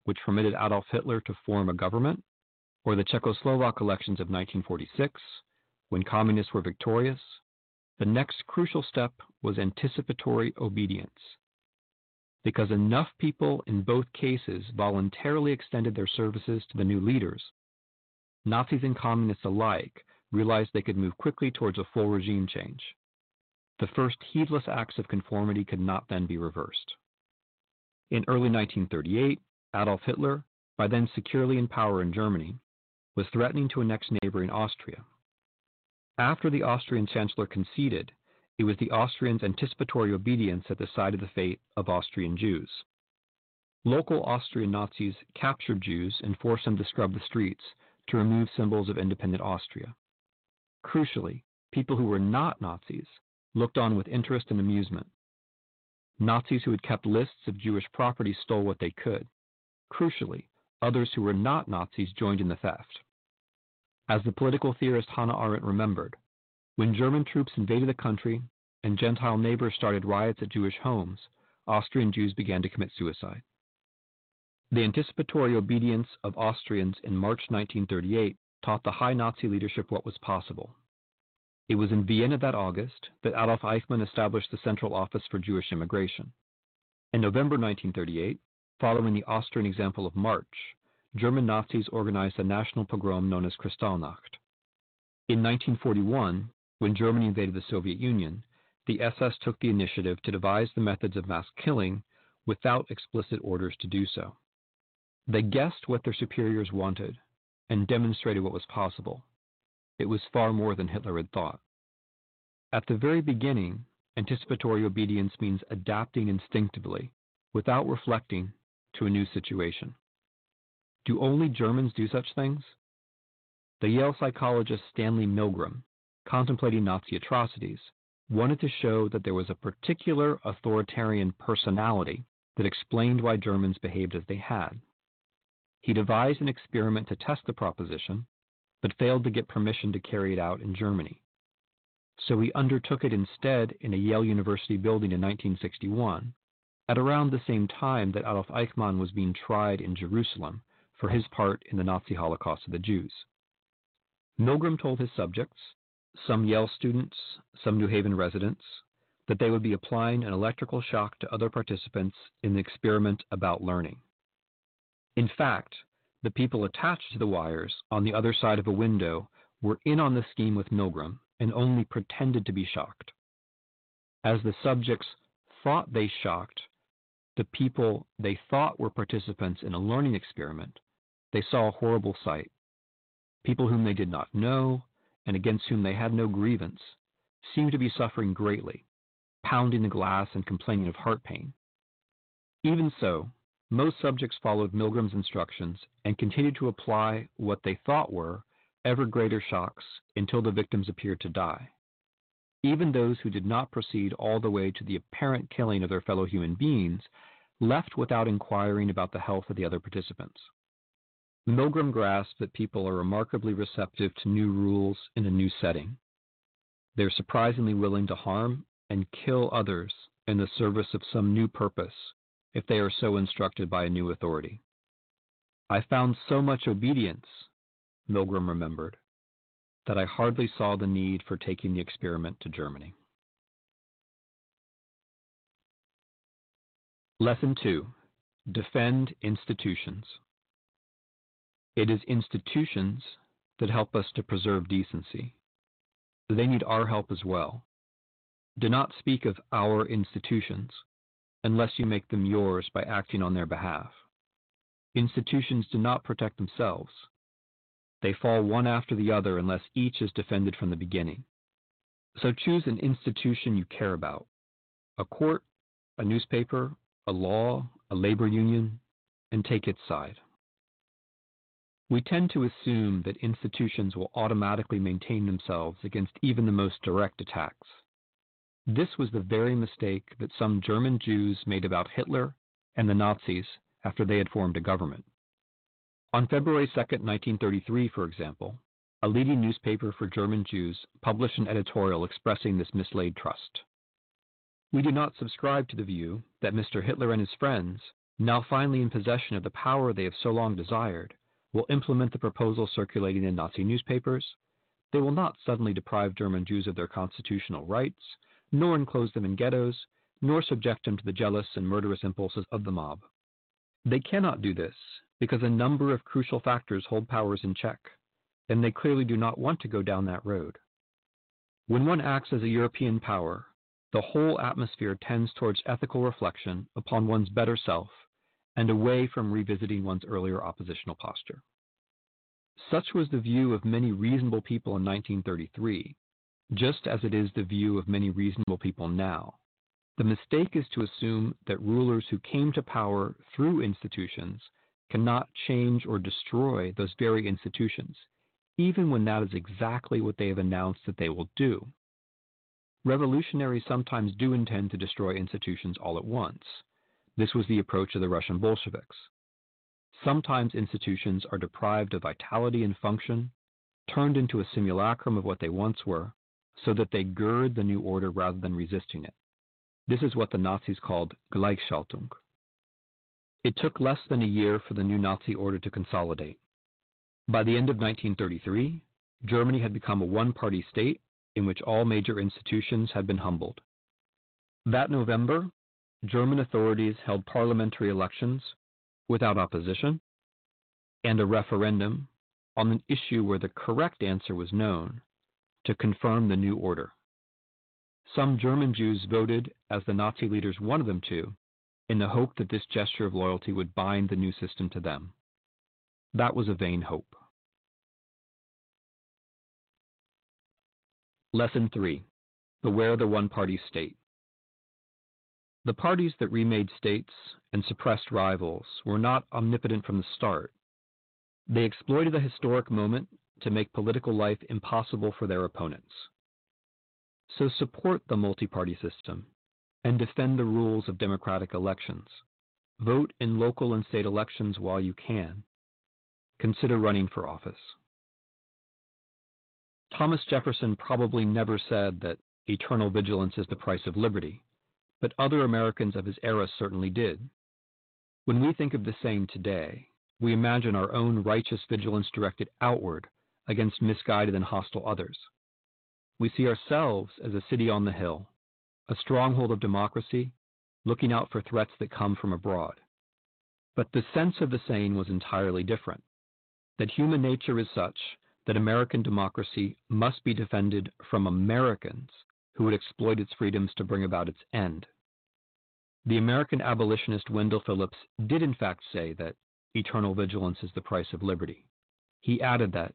which permitted Adolf Hitler to form a government, or the Czechoslovak elections of 1946, when communists were victorious, the next crucial step was anticipatory obedience. Because enough people in both cases voluntarily extended their services to the new leaders, Nazis and communists alike realized they could move quickly towards a full regime change. The first heedless acts of conformity could not then be reversed. In early 1938, Adolf Hitler, by then securely in power in Germany, was threatening to annex neighboring Austria. After the Austrian Chancellor conceded, it was the Austrians' anticipatory obedience that decided the fate of Austrian Jews. Local Austrian Nazis captured Jews and forced them to scrub the streets to remove symbols of independent Austria. Crucially, people who were not Nazis looked on with interest and amusement. Nazis who had kept lists of Jewish property stole what they could. Crucially, others who were not Nazis joined in the theft. As the political theorist Hannah Arendt remembered, when German troops invaded the country and Gentile neighbors started riots at Jewish homes, Austrian Jews began to commit suicide. The anticipatory obedience of Austrians in March 1938 taught the high Nazi leadership what was possible. It was in Vienna that August that Adolf Eichmann established the Central Office for Jewish Immigration. In November 1938, following the Austrian example of March, German Nazis organized a national pogrom known as Kristallnacht. In 1941, when Germany invaded the Soviet Union, the SS took the initiative to devise the methods of mass killing without explicit orders to do so. They guessed what their superiors wanted and demonstrated what was possible. It was far more than Hitler had thought. At the very beginning, anticipatory obedience means adapting instinctively, without reflecting, to a new situation. Do only Germans do such things? The Yale psychologist Stanley Milgram, contemplating Nazi atrocities, wanted to show that there was a particular authoritarian personality that explained why Germans behaved as they had. He devised an experiment to test the proposition, but failed to get permission to carry it out in Germany. So he undertook it instead in a Yale University building in 1961, at around the same time that Adolf Eichmann was being tried in Jerusalem for his part in the Nazi Holocaust of the Jews. Milgram told his subjects, some Yale students, some New Haven residents, that they would be applying an electrical shock to other participants in the experiment about learning. In fact, the people attached to the wires on the other side of a window were in on the scheme with Milgram and only pretended to be shocked. As the subjects thought they shocked the people they thought were participants in a learning experiment, they saw a horrible sight. People whom they did not know and against whom they had no grievance seemed to be suffering greatly, pounding the glass and complaining of heart pain. Even so, most subjects followed Milgram's instructions and continued to apply what they thought were ever greater shocks until the victims appeared to die. Even those who did not proceed all the way to the apparent killing of their fellow human beings left without inquiring about the health of the other participants. Milgram grasped that people are remarkably receptive to new rules in a new setting. They're surprisingly willing to harm and kill others in the service of some new purpose if they are so instructed by a new authority. I found so much obedience, Milgram remembered, that I hardly saw the need for taking the experiment to Germany. Lesson 2 Defend Institutions. It is institutions that help us to preserve decency. They need our help as well. Do not speak of our institutions unless you make them yours by acting on their behalf. Institutions do not protect themselves. They fall one after the other unless each is defended from the beginning. So choose an institution you care about a court, a newspaper, a law, a labor union, and take its side. We tend to assume that institutions will automatically maintain themselves against even the most direct attacks. This was the very mistake that some German Jews made about Hitler and the Nazis after they had formed a government. On February 2, 1933, for example, a leading newspaper for German Jews published an editorial expressing this mislaid trust. We do not subscribe to the view that Mr. Hitler and his friends, now finally in possession of the power they have so long desired, will implement the proposal circulating in Nazi newspapers. They will not suddenly deprive German Jews of their constitutional rights, nor enclose them in ghettos, nor subject them to the jealous and murderous impulses of the mob. They cannot do this because a number of crucial factors hold powers in check, and they clearly do not want to go down that road. When one acts as a European power, the whole atmosphere tends towards ethical reflection upon one's better self and away from revisiting one's earlier oppositional posture. Such was the view of many reasonable people in 1933, just as it is the view of many reasonable people now. The mistake is to assume that rulers who came to power through institutions cannot change or destroy those very institutions, even when that is exactly what they have announced that they will do. Revolutionaries sometimes do intend to destroy institutions all at once. This was the approach of the Russian Bolsheviks. Sometimes institutions are deprived of vitality and function, turned into a simulacrum of what they once were, so that they gird the new order rather than resisting it. This is what the Nazis called Gleichschaltung. It took less than a year for the new Nazi order to consolidate. By the end of 1933, Germany had become a one party state in which all major institutions had been humbled. That November, German authorities held parliamentary elections without opposition and a referendum on an issue where the correct answer was known to confirm the new order. Some German Jews voted, as the Nazi leaders wanted them to, in the hope that this gesture of loyalty would bind the new system to them. That was a vain hope. Lesson 3 Beware the one party state. The parties that remade states and suppressed rivals were not omnipotent from the start. They exploited the historic moment to make political life impossible for their opponents. So support the multi party system and defend the rules of democratic elections. Vote in local and state elections while you can. Consider running for office. Thomas Jefferson probably never said that eternal vigilance is the price of liberty, but other Americans of his era certainly did. When we think of the saying today, we imagine our own righteous vigilance directed outward against misguided and hostile others. We see ourselves as a city on the hill, a stronghold of democracy, looking out for threats that come from abroad. But the sense of the saying was entirely different that human nature is such that American democracy must be defended from Americans who would exploit its freedoms to bring about its end. The American abolitionist Wendell Phillips did, in fact, say that eternal vigilance is the price of liberty. He added that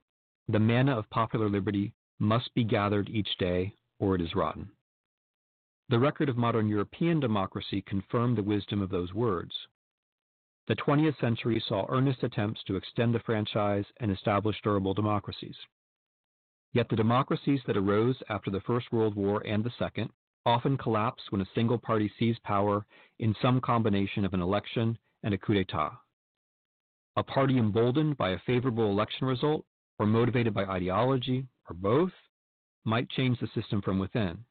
the manna of popular liberty must be gathered each day, or it is rotten. The record of modern European democracy confirmed the wisdom of those words. The 20th century saw earnest attempts to extend the franchise and establish durable democracies. Yet the democracies that arose after the First World War and the Second often collapse when a single party seized power in some combination of an election and a coup d'etat. A party emboldened by a favorable election result or motivated by ideology, or both, might change the system from within.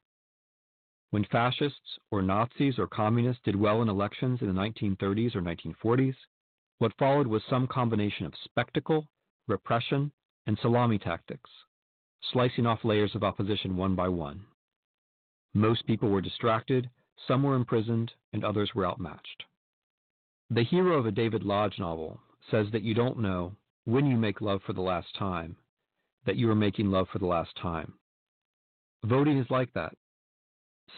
When fascists or Nazis or communists did well in elections in the 1930s or 1940s, what followed was some combination of spectacle, repression, and salami tactics, slicing off layers of opposition one by one. Most people were distracted, some were imprisoned, and others were outmatched. The hero of a David Lodge novel says that you don't know when you make love for the last time, that you are making love for the last time. Voting is like that.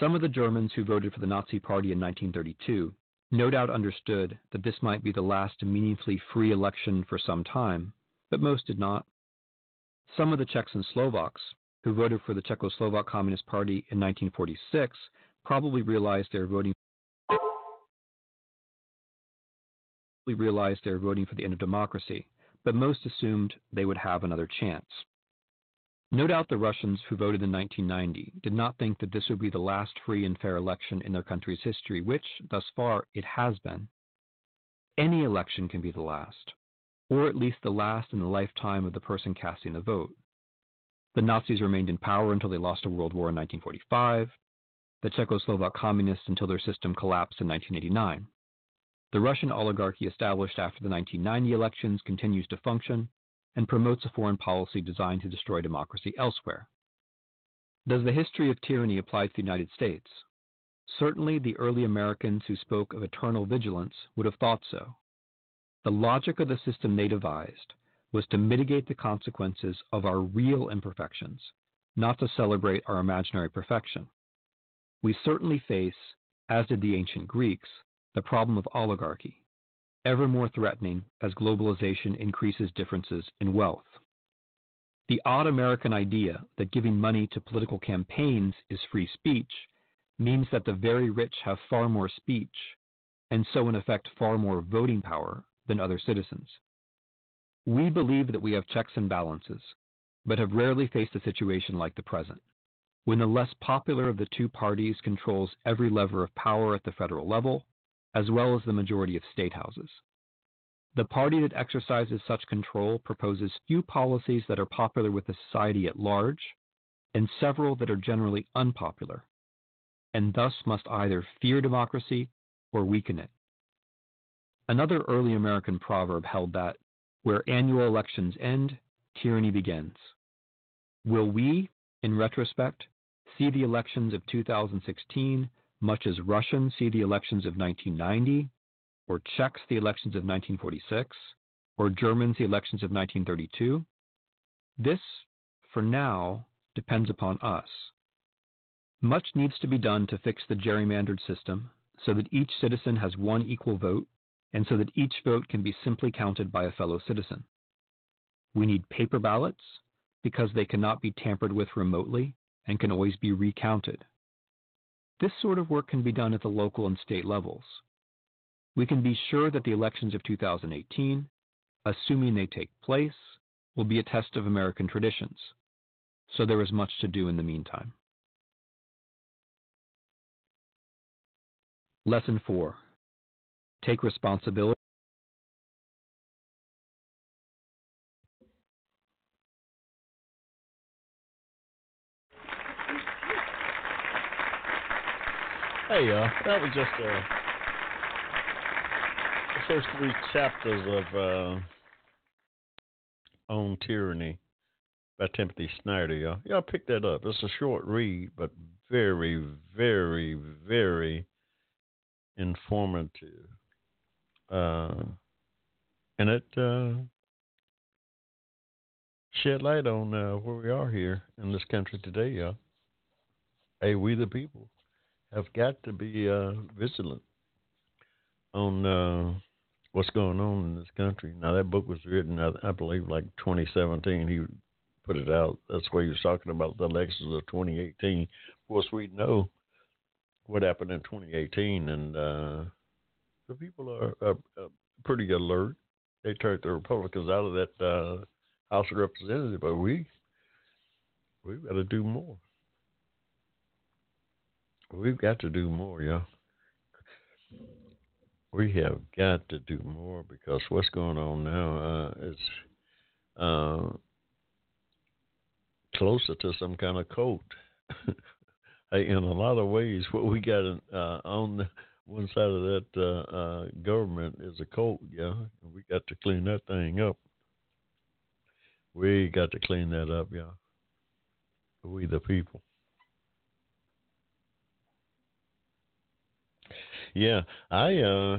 Some of the Germans who voted for the Nazi Party in 1932 no doubt understood that this might be the last meaningfully free election for some time, but most did not. Some of the Czechs and Slovaks who voted for the Czechoslovak Communist Party in 1946 probably realized they were voting realized they were voting for the end of democracy, but most assumed they would have another chance. No doubt the Russians who voted in 1990 did not think that this would be the last free and fair election in their country's history, which, thus far, it has been. Any election can be the last, or at least the last in the lifetime of the person casting the vote. The Nazis remained in power until they lost a world war in 1945, the Czechoslovak communists until their system collapsed in 1989. The Russian oligarchy established after the 1990 elections continues to function and promotes a foreign policy designed to destroy democracy elsewhere. Does the history of tyranny apply to the United States? Certainly, the early Americans who spoke of eternal vigilance would have thought so. The logic of the system they devised was to mitigate the consequences of our real imperfections, not to celebrate our imaginary perfection. We certainly face, as did the ancient Greeks, the problem of oligarchy, ever more threatening as globalization increases differences in wealth. The odd American idea that giving money to political campaigns is free speech means that the very rich have far more speech, and so in effect far more voting power than other citizens. We believe that we have checks and balances, but have rarely faced a situation like the present, when the less popular of the two parties controls every lever of power at the federal level as well as the majority of state houses. The party that exercises such control proposes few policies that are popular with the society at large, and several that are generally unpopular, and thus must either fear democracy or weaken it. Another early American proverb held that where annual elections end, tyranny begins. Will we, in retrospect, see the elections of 2016 much as Russians see the elections of 1990, or Czechs the elections of 1946, or Germans the elections of 1932? This, for now, depends upon us. Much needs to be done to fix the gerrymandered system so that each citizen has one equal vote and so that each vote can be simply counted by a fellow citizen. We need paper ballots because they cannot be tampered with remotely and can always be recounted. This sort of work can be done at the local and state levels. We can be sure that the elections of 2018, assuming they take place, will be a test of American traditions. So there is much to do in the meantime. Lesson 4 Take responsibility. Hey, uh, that was just uh, the first three chapters of uh, On Tyranny by Timothy Snyder, y'all. Y'all pick that up. It's a short read, but very, very, very informative. Uh, and it uh, shed light on uh, where we are here in this country today, y'all. Hey, we the people have got to be uh, vigilant on uh, what's going on in this country. Now, that book was written, I, I, believe, like 2017. He put it out. That's where he was talking about the elections of 2018. Of course, we know what happened in 2018, and uh, the people are, are, are, pretty alert. They turned the Republicans out of that uh, House of Representatives, but we we've got to do more. We've got to do more, yeah. We have got to do more because what's going on now uh, is uh, closer to some kind of cult. *laughs* in a lot of ways, what we got uh, on the one side of that uh, uh, government is a cult, yeah. We got to clean that thing up. We got to clean that up, yeah. We the people. Yeah, I uh,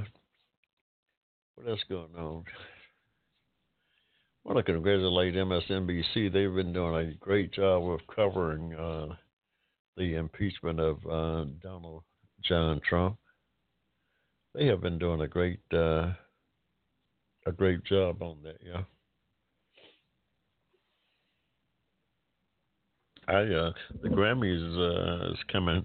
what else going on? I want to congratulate MSNBC. They've been doing a great job of covering uh, the impeachment of uh, Donald John Trump. They have been doing a great uh, a great job on that. Yeah. I uh, the Grammys uh, is coming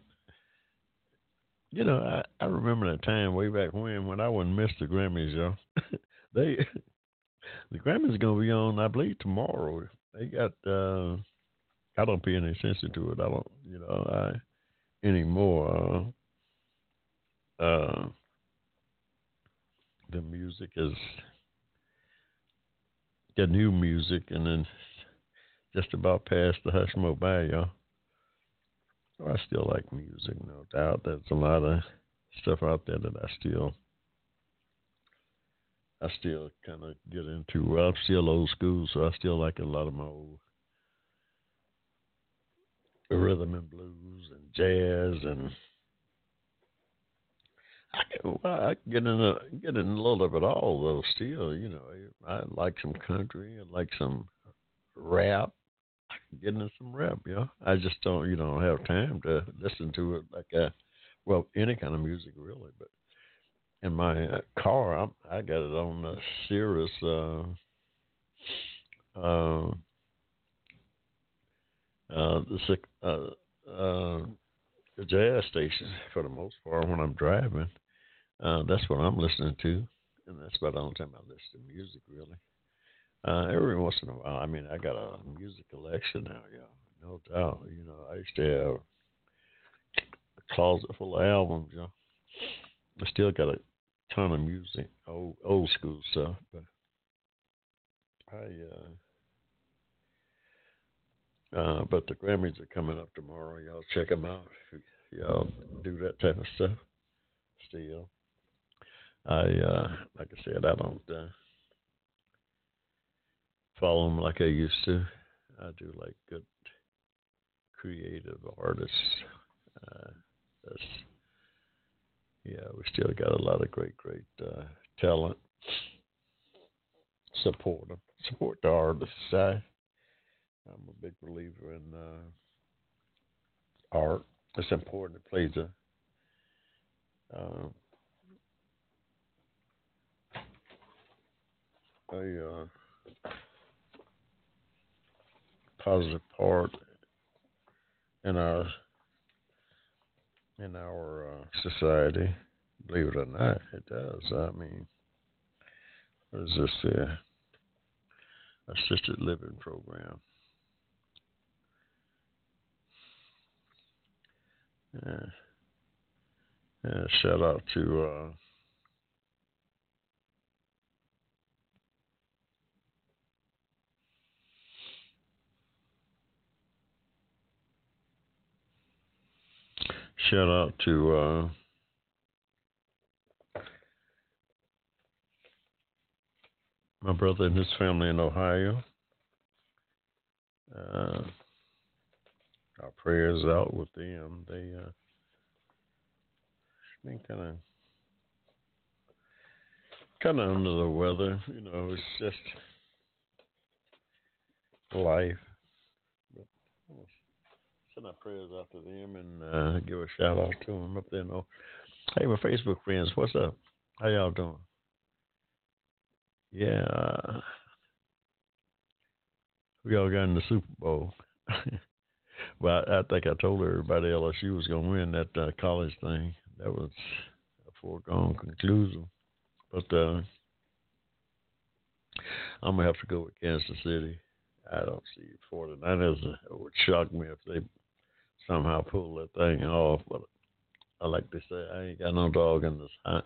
you know, I, I remember that time way back when when I wouldn't miss the Grammys, y'all. *laughs* they *laughs* the Grammys gonna be on, I believe, tomorrow. They got. uh I don't pay any attention to it. I don't, you know, I anymore. Uh, uh, the music is the new music, and then just about past the Hushmo by y'all. I still like music, no doubt. There's a lot of stuff out there that I still, I still kind of get into. Well, I'm still old school, so I still like a lot of my old rhythm and blues and jazz and I can, well, I can get in a get in a little of it all though. Still, you know, I like some country. I like some rap. I can get into some rap. Yeah, I just don't, you know, have time to listen to it like a, well, any kind of music really. But in my uh, car, I'm, I got it on the Sirius. Uh, uh, uh, the uh, uh, jazz station for the most part when I'm driving. Uh, that's what I'm listening to, and that's about the only time I listen to music really. Uh, every once in a while, I mean, I got a music collection now, yeah, no doubt. You know, I used to have a closet full of albums, yeah. I still got a ton of music, old old school stuff, but I uh uh, but the Grammys are coming up tomorrow. Y'all check them out. Y'all do that type of stuff. Still, I uh, like I said, I don't uh, follow them like I used to. I do like good creative artists. Uh, yeah, we still got a lot of great, great uh, talent. Support them, support the artists. I I'm a big believer in uh, art. It's important. It plays a uh, a uh, positive part in our in our uh, society. Believe it or not, it does. I mean, there's this uh, assisted living program Yeah. yeah shout out to uh, shout out to uh, my brother and his family in Ohio. Uh, our prayers out with them. They uh, been kind of kind of under the weather. You know, it's just life. Send our prayers out to them and uh, give a shout out to them up there. No, hey, my Facebook friends, what's up? How y'all doing? Yeah, uh, we all got in the Super Bowl. *laughs* But I, think I told everybody LSU was going to win that uh, college thing. That was a foregone conclusion. But uh, I'm gonna have to go with Kansas City. I don't see 49ers. It would shock me if they somehow pull that thing off. But I like to say, I ain't got no dog in this hunt.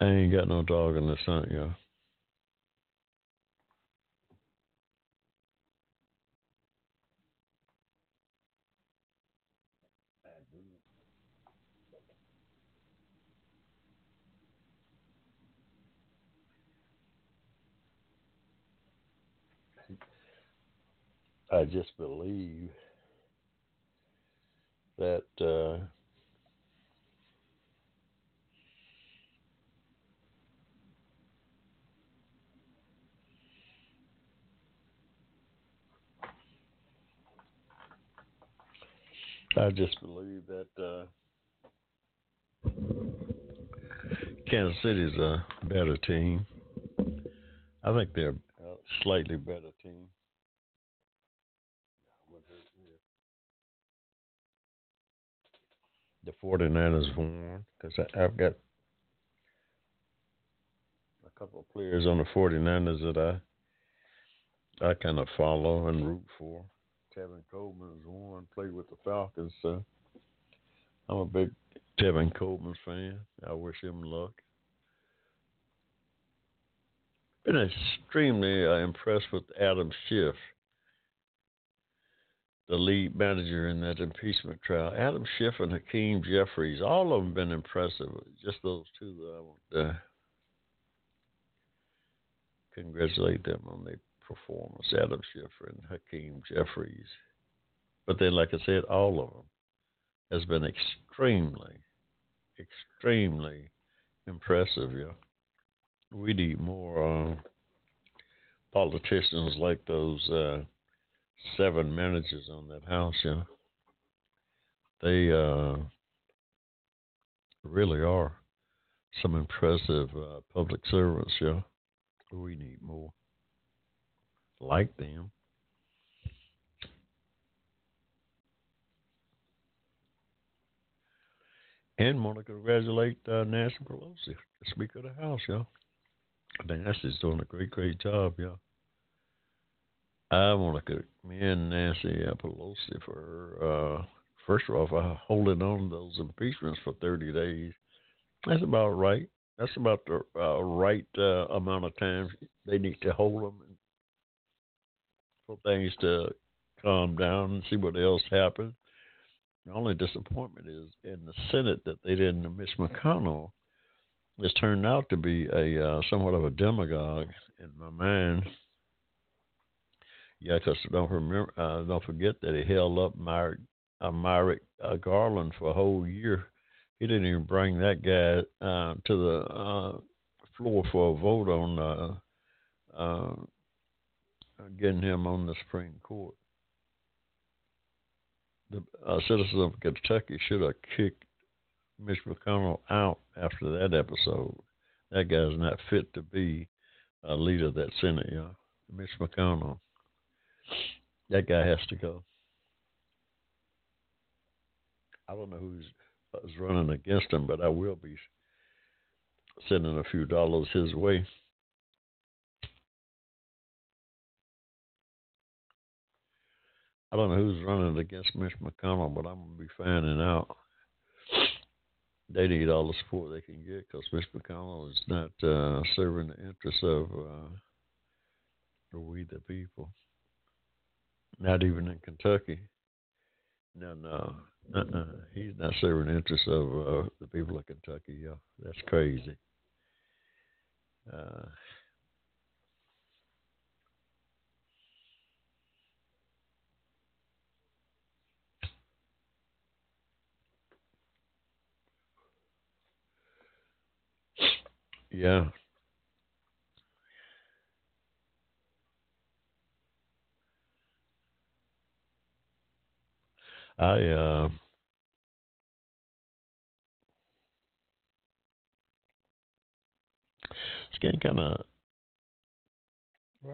I ain't got no dog in this hunt, y'all. I just believe that uh, I just believe that uh, Kansas City's a better team. I think they're a slightly better team. The 49ers won because I've got a couple of players on the 49ers that I I kind of follow and root for. Tevin Coleman is one, played with the Falcons, so I'm a big Tevin Coleman fan. I wish him luck. Been extremely uh, impressed with Adam Schiff the lead manager in that impeachment trial. Adam Schiff and Hakeem Jeffries, all of them been impressive. Just those two that I want to congratulate them on their performance, Adam Schiff and Hakeem Jeffries. But then, like I said, all of them has been extremely, extremely impressive. Yeah, we need more uh, politicians like those. Uh, seven managers on that house, yeah. They uh, really are some impressive uh, public servants, yeah. We need more like them. And want to congratulate uh, Nancy Pelosi, Speaker of the House, yeah. Nancy's doing a great, great job, yeah. I want to commend Nancy Pelosi for uh, first of all for holding on to those impeachments for 30 days. That's about right. That's about the uh, right uh, amount of time they need to hold them for things to calm down and see what else happens. The only disappointment is in the Senate that they didn't. Mitch McConnell has turned out to be a uh, somewhat of a demagogue in my mind. Yeah, because don't remember, uh, don't forget that he held up Merrick, uh, Merrick uh, Garland for a whole year. He didn't even bring that guy uh, to the uh, floor for a vote on uh, uh, getting him on the Supreme Court. The uh, citizens of Kentucky should have kicked Mitch McConnell out after that episode. That guy's not fit to be a leader of that Senate, yeah. Mitch McConnell. That guy has to go. I don't know who's who's running against him, but I will be sending a few dollars his way. I don't know who's running against Mitch McConnell, but I'm gonna be finding out. They need all the support they can get because Mitch McConnell is not uh, serving the interests of uh, we the people. Not even in Kentucky. No, no, uh-uh. he's not serving the interests of uh, the people of Kentucky. Yeah, that's crazy. Uh, yeah, I uh, it's getting kind of.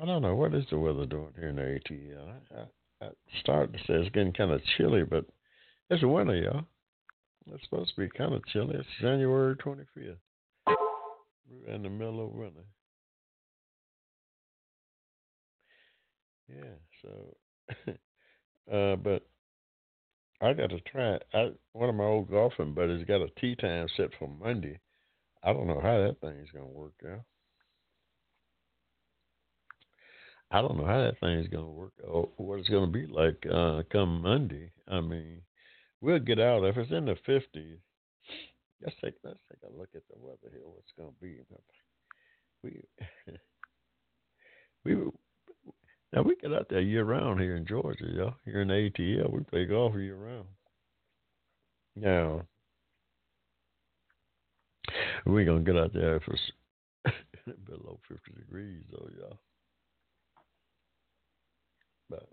I don't know what is the weather doing here in ATL. I, I, I started to say it's getting kind of chilly, but it's winter, y'all. It's supposed to be kind of chilly. It's January 25th. We're in the middle of winter. Yeah, so, *laughs* uh, but I got to try. I one of my old golfing buddies got a tee time set for Monday. I don't know how that thing's gonna work out. I don't know how that thing's gonna work. Or what it's gonna be like uh, come Monday. I mean, we'll get out if it's in the fifties. Let's take let's take a look at the weather here. What's gonna be? *laughs* We *laughs* we now we get out there year round here in Georgia, y'all. Here in the ATL, we play golf year round. Now we ain't gonna get out there it's *laughs* below fifty degrees though, y'all. But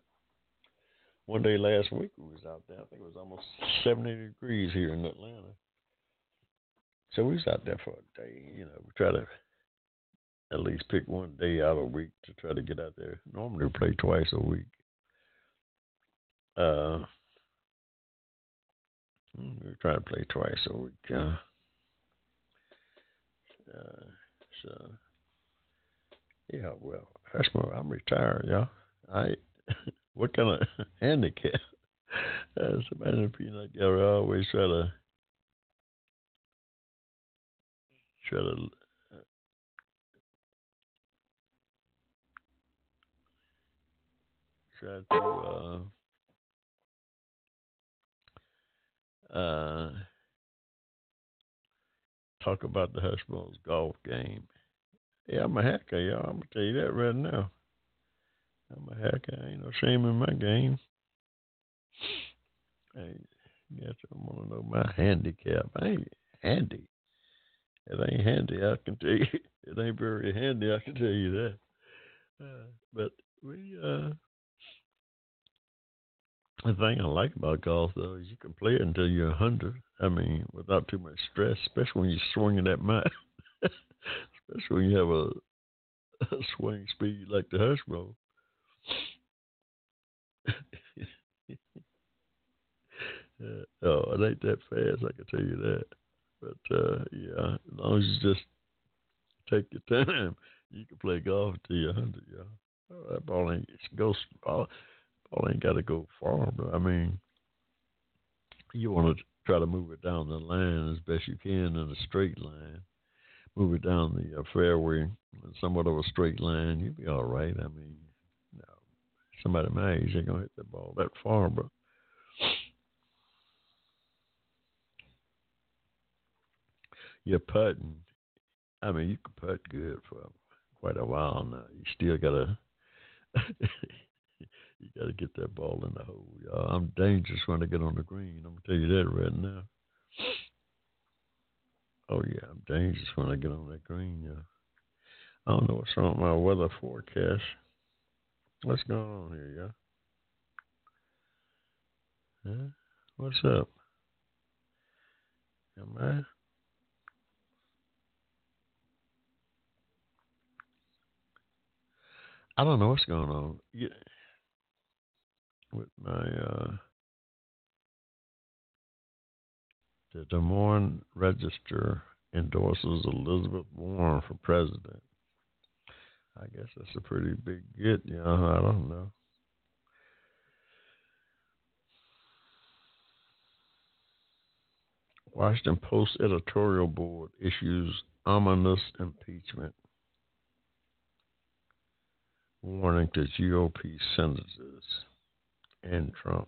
one day last week we was out there. I think it was almost seventy degrees here in Atlanta. So we was out there for a day. You know, we try to at least pick one day out of a week to try to get out there. Normally we play twice a week. Uh, We try to play twice a week. Uh, uh, so, yeah, well, that's my, I'm retired, y'all. I, *laughs* what kind of *laughs* handicap? As Uh, somebody in peanut gallery always try to try to try to uh, uh, talk about the Hushmos golf game. Yeah, I'm a hacker, y'all. I'm gonna tell you that right now. I'm a hacker. Ain't no shame in my game. Hey, guess I want to know my handicap. I ain't handy. It ain't handy. I can tell you. *laughs* It ain't very handy. I can tell you that. Uh, but we uh the thing I like about golf, though, is you can play it until you're a 100. I mean, without too much stress, especially when you're swinging that mic. *laughs* especially when you have a, a swing speed like the Hushmo. uh, *laughs* oh, it ain't that fast, I can tell you that. But, uh, yeah, as long as you just take your *laughs* time, you can play golf until you're 100, yeah. Oh, that ball ain't, it ball ain't got to go far, but I mean, you want to try to move it down the line as best you can in a straight line. Move it down the uh, fairway, somewhat of a straight line. You'll be all right. I mean, no, somebody my age ain't gonna hit that ball that far, but you're putting. I mean, you can putt good for quite a while now. You still gotta. *laughs* you got to get that ball in the hole, y'all. I'm dangerous when I get on the green. I'm gonna tell you that right now. Oh yeah, I'm dangerous when I get on that green, y'all. I don't know what's wrong with my weather forecast. What's going on here, y'all? Huh? What's up? Am I? I don't know what's going on. With my uh, the Des Moines Register endorses Elizabeth Warren for president. I guess that's a pretty big get, you know. I don't know. Washington Post editorial board issues ominous impeachment warning to GOP senators and Trump.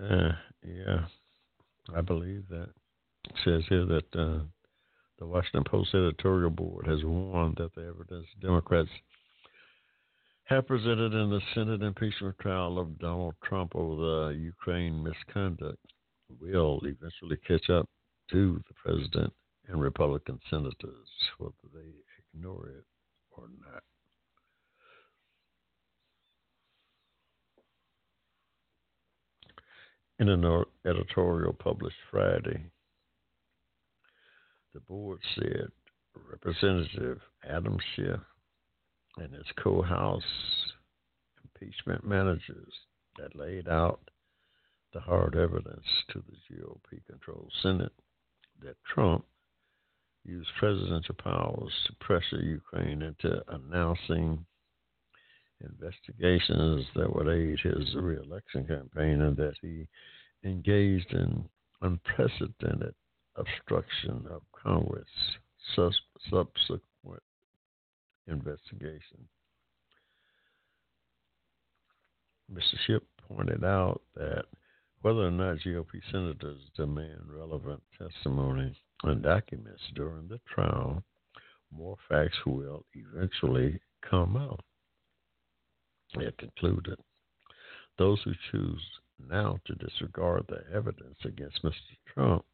Uh, yeah, I believe that. It says here that uh, the Washington Post editorial board has warned that the evidence Democrats have presented in the Senate impeachment trial of Donald Trump over the Ukraine misconduct will eventually catch up to the president and Republican senators, whether they ignore it or not. In an editorial published Friday, the board said Representative Adam Schiff and his co House impeachment managers that laid out the hard evidence to the GOP controlled Senate that Trump used presidential powers to pressure Ukraine into announcing investigations that would aid his reelection campaign and that he engaged in unprecedented obstruction of Congress sus- subsequent investigation. Mr. Schiff pointed out that whether or not GOP senators demand relevant testimony and documents during the trial, more facts will eventually come out. It concluded those who choose now to disregard the evidence against Mr. Trump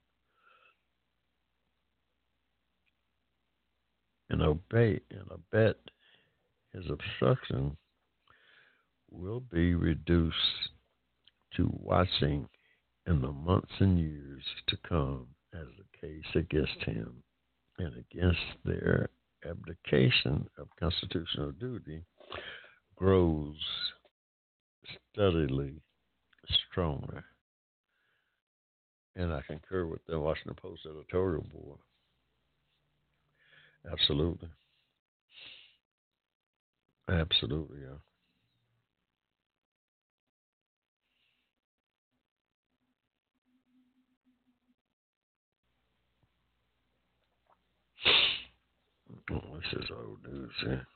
and obey and abet his obstruction will be reduced to watching in the months and years to come as a case against him and against their abdication of constitutional duty grows steadily stronger. And I concur with the Washington Post editorial board. Absolutely. Absolutely, yeah. This is old news, yeah.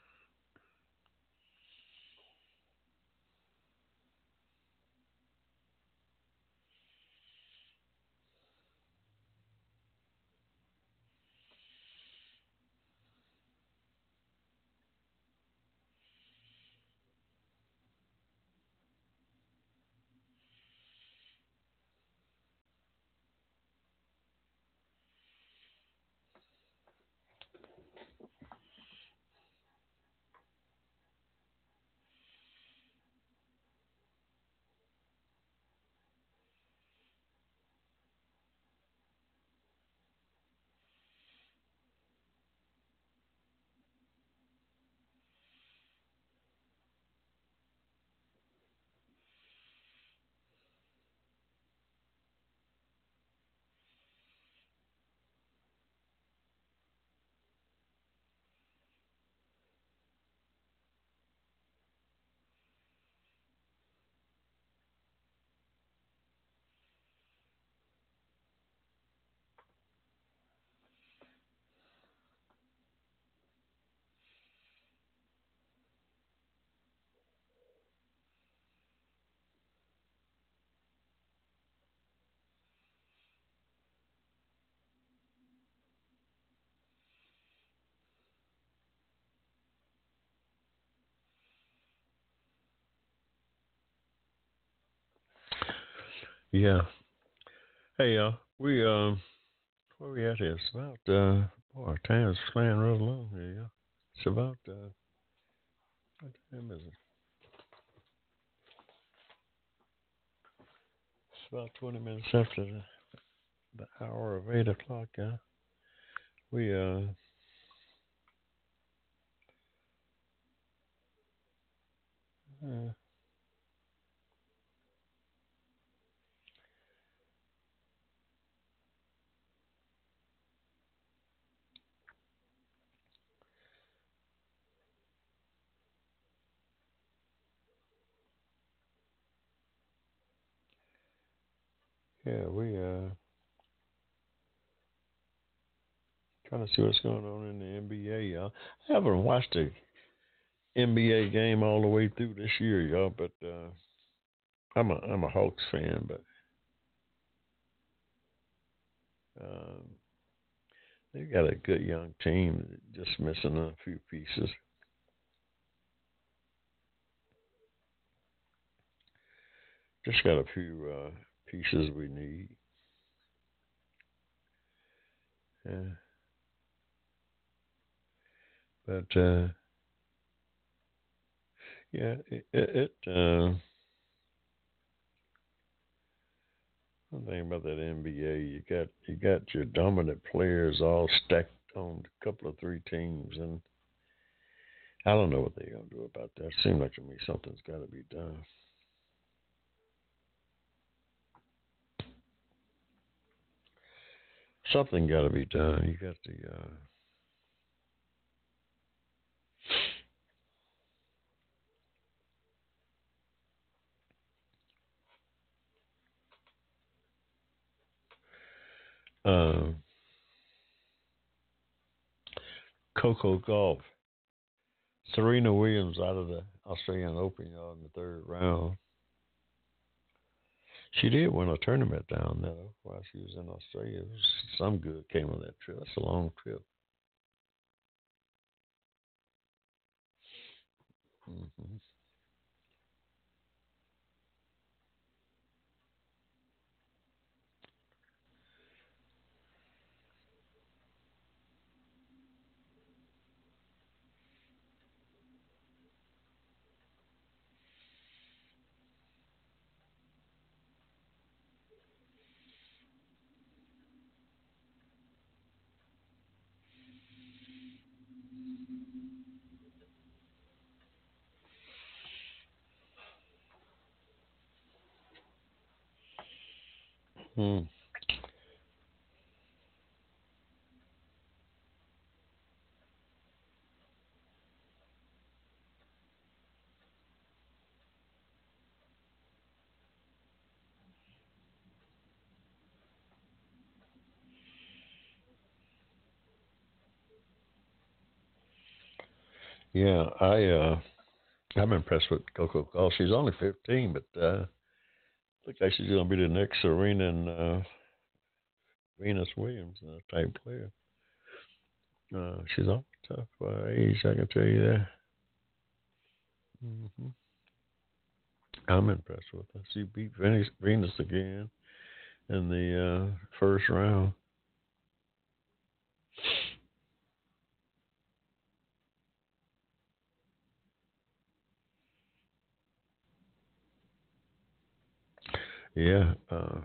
Yeah. Hey, uh, we um, where we at here? It's about uh, boy, our is flying right along here. Yeah. It's about uh, what time is it? It's about twenty minutes after the, the hour of eight o'clock. Yeah. We uh. Uh, Yeah, we uh trying to see what's going on in the NBA, y'all. I haven't watched a NBA game all the way through this year, y'all, but uh I'm a I'm a Hawks fan, but um they got a good young team, just missing a few pieces. Just got a few uh pieces we need. Yeah. But uh, yeah, it, it uh, one thing about that NBA, you got you got your dominant players all stacked on a couple of three teams, and I don't know what they're gonna do about that. It Seems like to me something's got to be done. something got to be done. You got the. Uh, uh, Coco Gauff. Serena Williams out of the Australian Open in the third round. She did win a tournament down there while she was in Australia. Some good came on that trip. That's a long trip. Mm-hmm. Yeah, I uh I'm impressed with Coco Gauff. She's only fifteen, but uh looks like she's gonna be the next Serena and uh Venus Williams uh, type player. Uh she's on tough uh, age, I can tell you that. hmm I'm impressed with her. She beat Venus, Venus again in the uh first round. Yeah. Uh,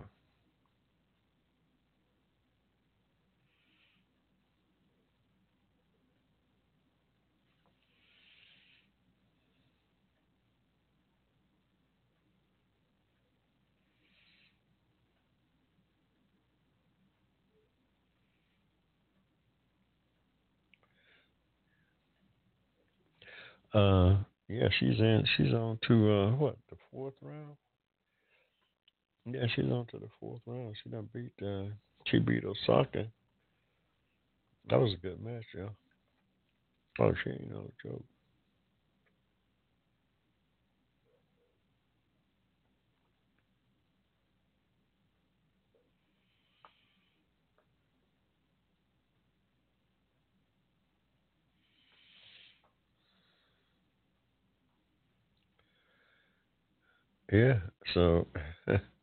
uh, yeah, she's in. She's on to uh, what the fourth round. Yeah, she's on to the fourth round. She done beat. Uh, she beat Osaka. That was a good match, yeah. Oh, she ain't no joke. Yeah, so *laughs*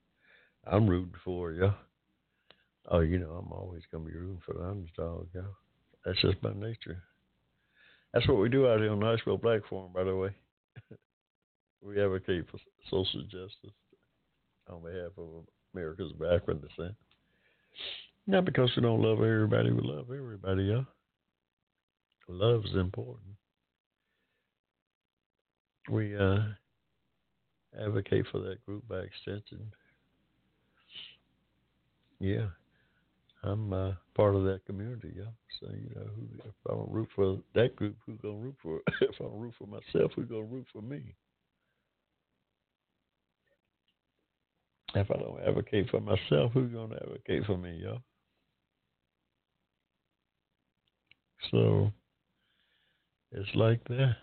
I'm rooting for you. Oh, you know, I'm always gonna be rooting for the underdog, yeah. That's just my nature. That's what we do out here on Hushmo Black Forum, by the way. *laughs* we advocate for social justice on behalf of America's backward descent. Not because we don't love everybody, we love everybody, yeah. Love is important. We uh, advocate for that group by extension. Yeah, I'm uh, part of that community, yeah. So you know, who, if I don't root for that group, who's gonna root for? *laughs* if I don't root for myself, who's gonna root for me? If I don't advocate for myself, who's gonna advocate for me, y'all? So it's like that.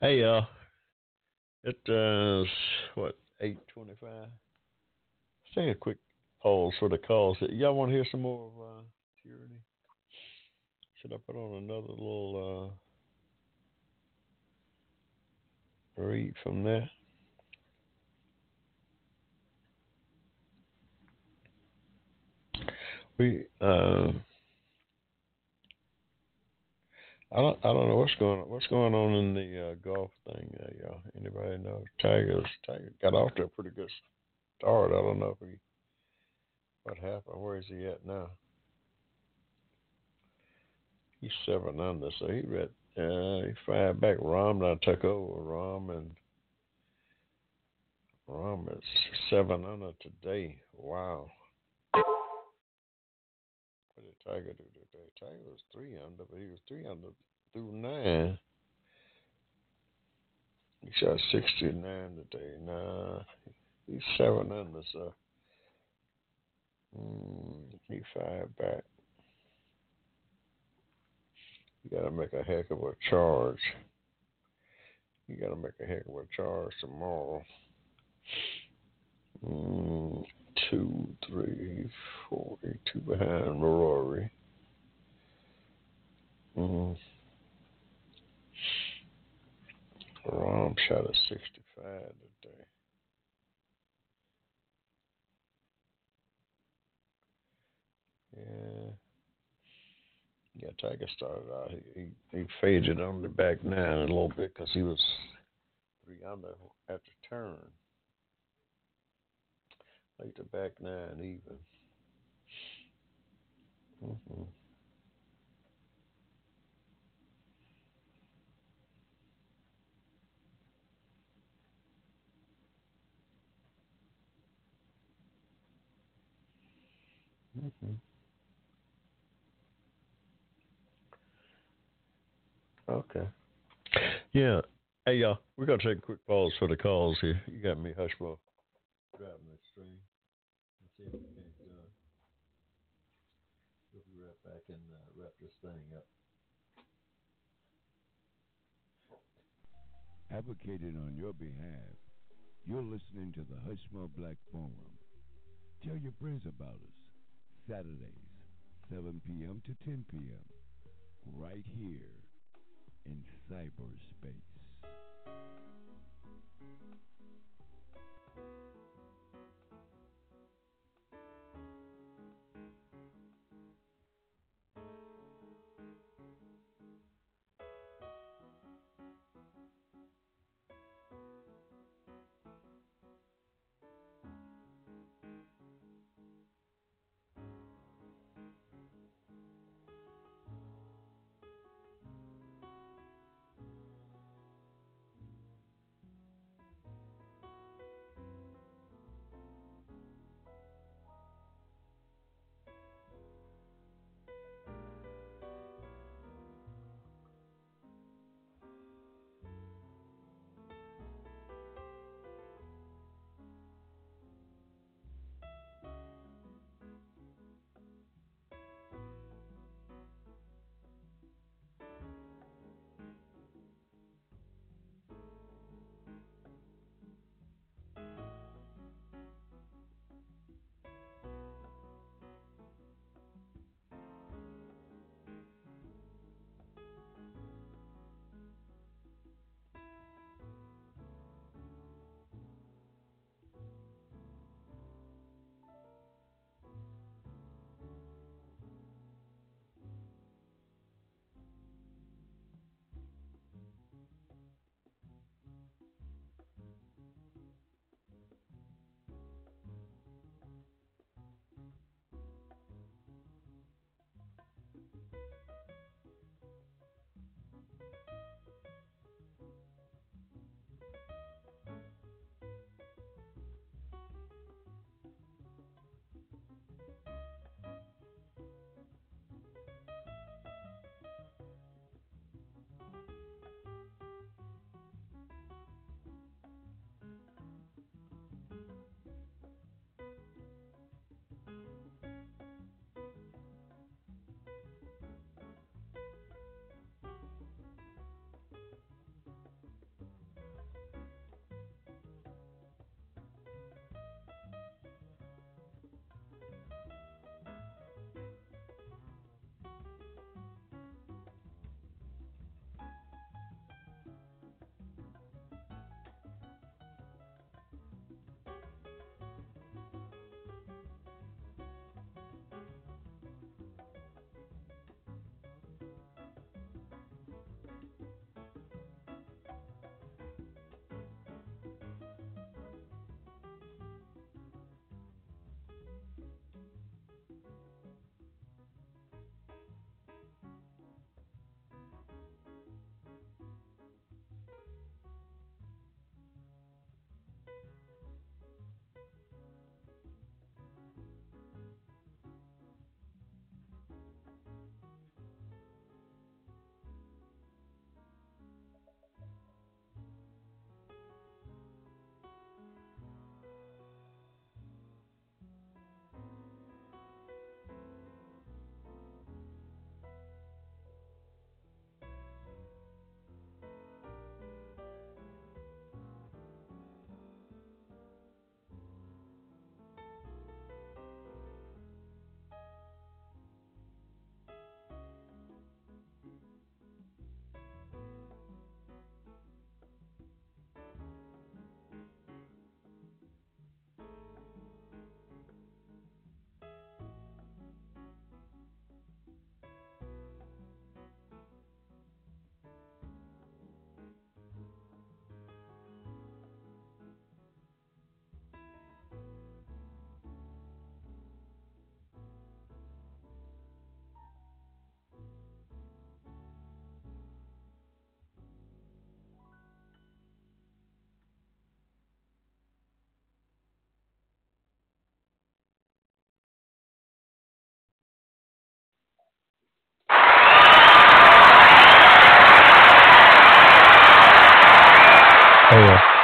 Hey, y'all. It uh, what eight twenty-five. Take a quick pause for the calls. Y'all want to hear some more of uh, tyranny? Should I put on another little uh, read from there? We uh, I don't I don't know what's going on what's going on in the uh, golf thing. Uh, y'all. Anybody know? Tiger's Tiger got off to a pretty good start. I don't know if he what happened. Where is he at now? He's seven under, so he read uh, he fired back. Rahm now took over. Rahm, and Rahm is seven under today. Wow. What did Tiger do today? Tiger was three under, but he was three under through nine. He shot sixty nine today. Nah, he's seven under, so mm, he fired back. You gotta make a heck of a charge. You gotta make a heck of a charge tomorrow. Mm, two, three, four, two behind Rory. Mm. Rahm shot a 65 today. Yeah. Yeah, Tiger started out. He, he, he faded on the back nine a little bit because he was three under at the turn. Like the back nine even. Mm-hmm. Okay. Yeah. Hey, y'all. We're gonna take a quick pause for the calls here. You got me, Hushmo, driving the stream. Let's see if we can uh, we'll be right back and uh, wrap this thing up. Advocated on your behalf, you're listening to the Hushmo Black Forum. Tell your friends about us. Saturdays, 7 p.m. to 10 p.m. Right here in cyberspace.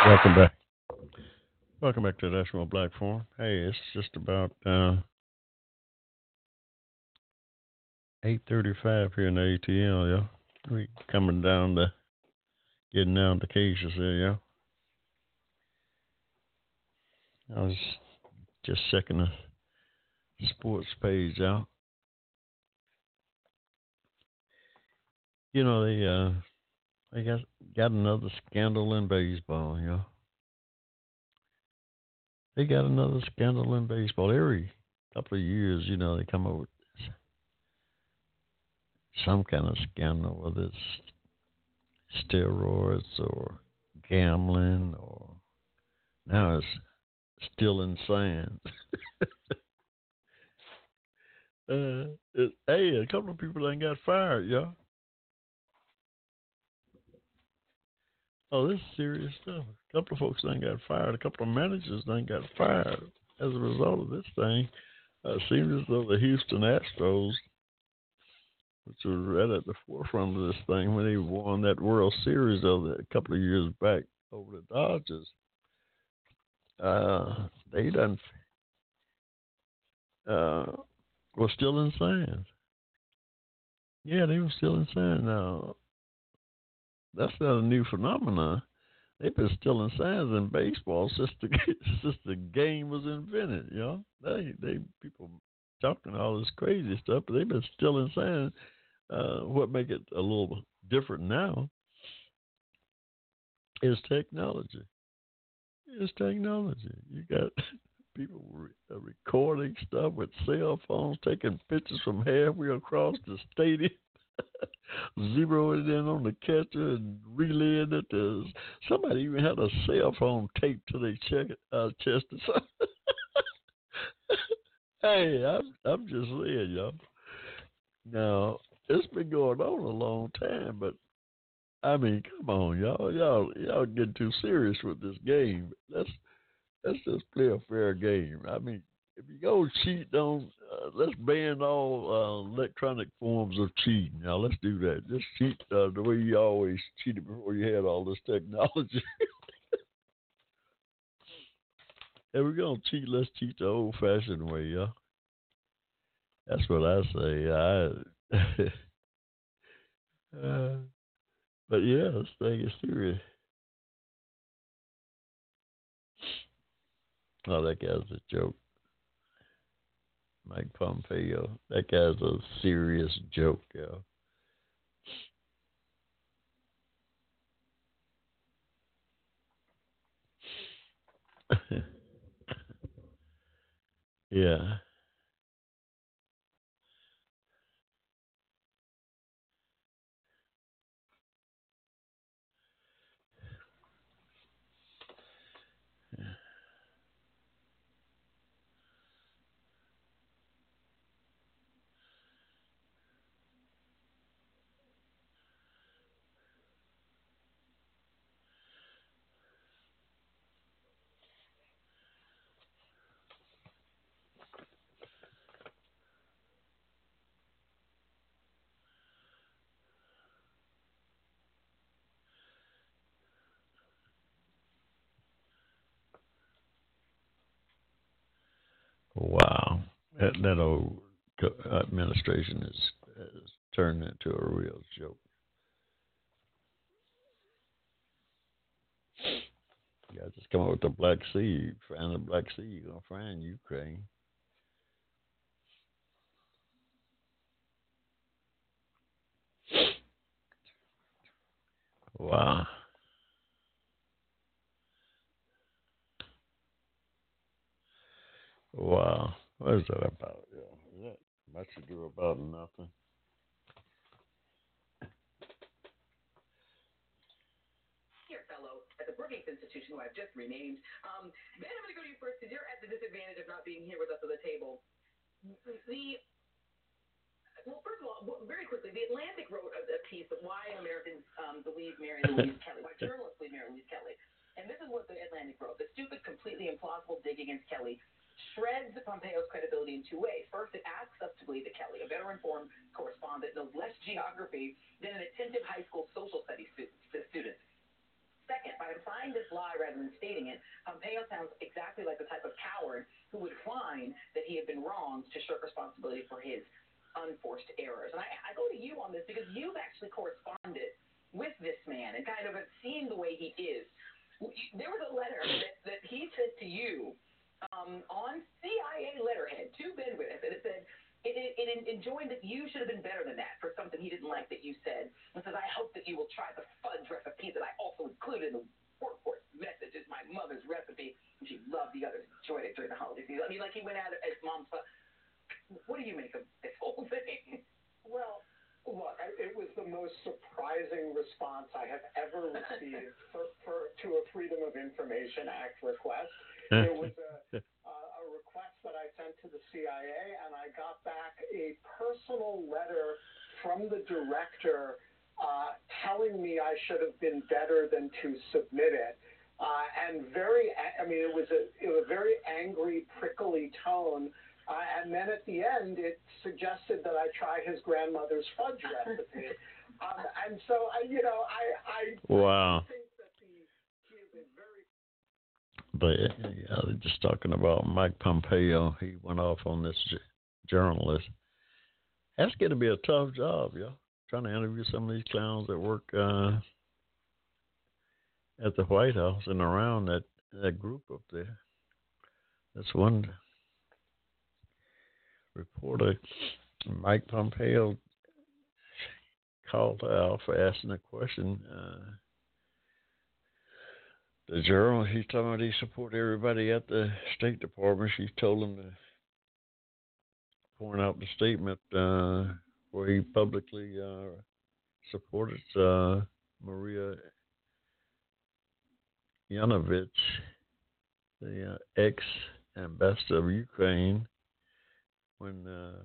Welcome back. Welcome back to the National Black Forum. Hey, it's just about uh, eight thirty-five here in the ATL, yeah. We coming down to getting down to cases here, yeah. I was just checking the sports page out. You know the uh they got got another scandal in baseball, yeah. They got another scandal in baseball every couple of years. You know they come up with some kind of scandal, whether it's steroids or gambling or now it's still insane. *laughs* uh, it, hey, a couple of people ain't got fired, y'all. Oh, this is serious stuff. A couple of folks ain't got fired. A couple of managers ain't got fired as a result of this thing. Uh, seems as though the Houston Astros, which were right at the forefront of this thing when they won that World Series over a couple of years back over the Dodgers, uh, they done uh, were still in sand. Yeah, they were still in sand. Now, that's not a new phenomenon. They've been stealing signs in baseball since the *laughs* since the game was invented. You know, they they people talking all this crazy stuff, but they've been stealing signs. Uh, what make it a little different now is technology. It's technology. You got *laughs* people re- uh, recording stuff with cell phones, taking pictures from halfway across the stadium. *laughs* zeroing in on the catcher and relaying it. To, somebody even had a cell phone taped to their check, uh, chest *laughs* hey, I'm I'm just saying, y'all. Now it's been going on a long time, but I mean, come on, y'all, y'all, y'all getting too serious with this game. Let's let's just play a fair game. I mean, if you go cheat on, uh, let's ban all uh, electronic forms of cheating. Now let's do that. Just cheat uh, the way you always cheated before you had all this technology. *laughs* if we're gonna cheat, let's cheat the old-fashioned way, yeah. That's what I say. I, *laughs* uh, but yeah, this thing is serious. Oh, that guy's a joke. Mike Pompeo. That guy's a serious joke, yo. *laughs* yeah. Wow, that, old administration is, is turned into a real joke. You guys just come up with the Black Sea, find the Black Sea, you're gonna find Ukraine. Wow. Wow. What is that about? Yeah. Is that much ado about nothing? Here, fellow, at the Brookings Institution, who I've just renamed. Um, ben, I'm going to go to you first because you're at the disadvantage of not being here with us at the table. The well, first of all, very quickly, The Atlantic wrote a, a piece of why Americans um, believe Mary Louise Kelly, why *laughs* journalists believe Mary Louise Kelly. And this is what The Atlantic wrote. The stupid, completely implausible dig against Kelly shreds Pompeo's credibility in two ways. First, it asks us to believe that Kelly, a better informed correspondent, knows less geography than an attentive high school social studies student. Second, by implying this lie rather than stating it, Pompeo sounds exactly like the type of coward who would whine that he had been wronged to shirk responsibility for his unforced errors. And I, I go to you on this because you've actually corresponded with this man and kind of have seen the way he is. There was a letter that, that he sent to you um, on CIA letterhead to Ben Wittes, and it said, it, it, it enjoined that you should have been better than that for something he didn't like that you said. And says, I hope that you will try the fudge recipe that I also included in the workforce message. It's my mother's recipe. And she loved the others, enjoyed it during the holiday season. I mean, like he went out as mom's. What do you make of this whole thing? Well, look, it was the most surprising response I have ever received *laughs* for, for to a Freedom of Information Act request. It was a request that I sent to the CIA, and I got back a personal letter from the director uh, telling me I should have been better than to submit it. Uh, and very, I mean, it was a, it was a very angry, prickly tone. Uh, and then at the end, it suggested that I try his grandmother's fudge recipe. *laughs* um, and so, I, you know, I, I wow. think but yeah, just talking about Mike Pompeo, he went off on this journalist. That's going to be a tough job, yeah. Trying to interview some of these clowns that work uh, at the White House and around that that group up there. That's one reporter, Mike Pompeo, called out for asking a question. Uh, the journal, he's talking about he support everybody at the State Department. She told him to point out the statement uh, where he publicly uh, supported uh, Maria Yovanovitch, the uh, ex ambassador of Ukraine, when uh,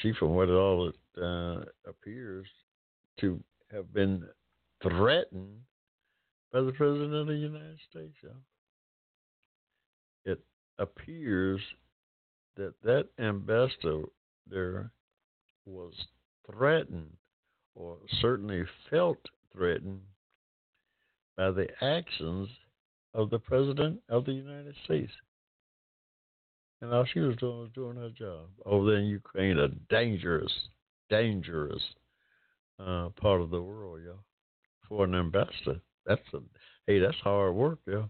she, from what it all uh, appears to have been threatened by the President of the United States. It appears that that ambassador there was threatened or certainly felt threatened by the actions of the President of the United States. And all she was doing was doing her job over there in Ukraine, a dangerous, dangerous uh, part of the world, y'all, for an ambassador that's a hey, that's hard work, yeah.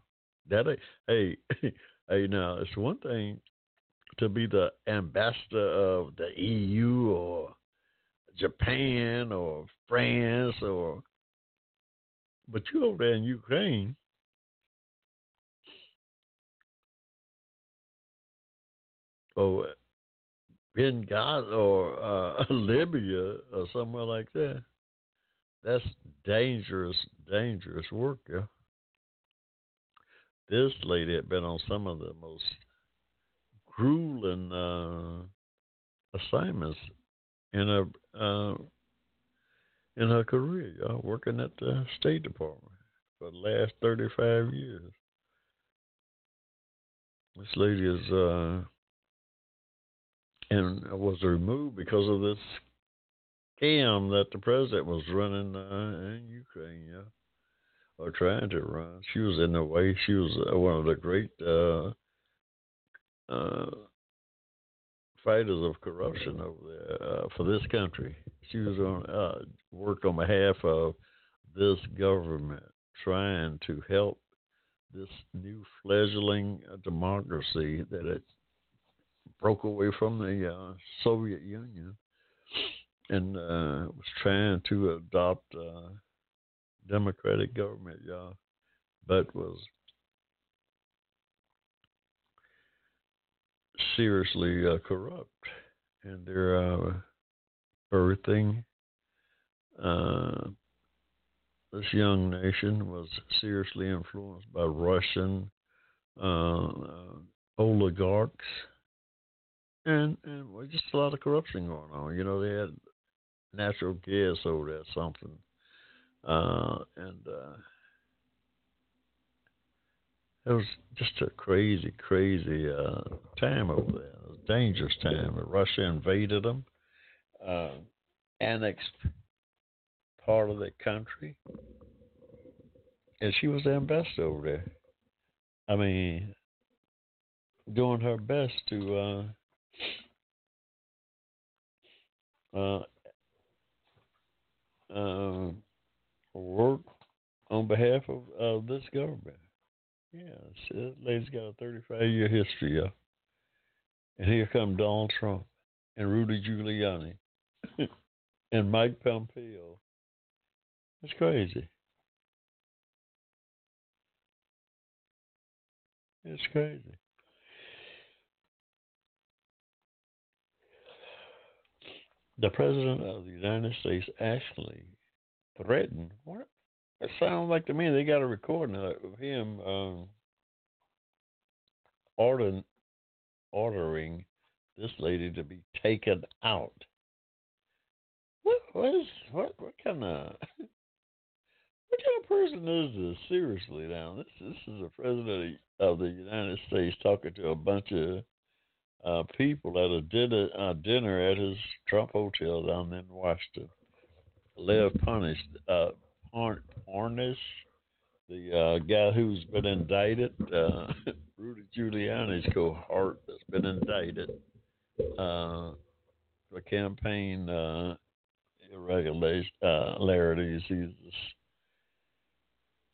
That hey, *laughs* hey, now it's one thing to be the ambassador of the EU or Japan or France or but you over there in Ukraine or Benghazi or uh, *laughs* Libya or somewhere like that. That's dangerous, dangerous work, yeah. This lady had been on some of the most grueling uh, assignments in her uh, in her career, y'all, working at the State Department for the last thirty five years. This lady is uh, and was removed because of this scam that the president was running uh, in Ukraine, yeah, or trying to run. She was in the way. She was uh, one of the great uh, uh, fighters of corruption over there uh, for this country. She was on uh, worked on behalf of this government, trying to help this new fledgling democracy that it broke away from the uh, Soviet Union and uh, was trying to adopt uh, democratic government, y'all, but was seriously uh, corrupt, and they're uh, birthing. Uh, this young nation was seriously influenced by Russian uh, oligarchs and and just a lot of corruption going on. You know, they had natural gas over there, something. Uh, and uh, it was just a crazy, crazy uh, time over there. It was a dangerous time. Russia invaded them, uh, annexed part of the country, and she was the ambassador over there. I mean, doing her best to uh, uh, uh, work on behalf of uh, this government. Yeah, this lady's got a 35 year history, yeah. And here come Donald Trump and Rudy Giuliani *laughs* and Mike Pompeo. It's crazy. It's crazy. The President of the United States actually threatened. What? It sounds like to me they got a recording of him um, ordering, ordering this lady to be taken out. What, what is what? What kind of *laughs* what kind of person is this? Seriously, now this this is a president of the United States talking to a bunch of uh, people at a dinner uh, dinner at his Trump hotel down in Washington. Lev Parnas, uh, Parnas, the uh, guy who's been indicted, uh, *laughs* Rudy Giuliani's cohort that's been indicted uh, for campaign uh, irregularities. He's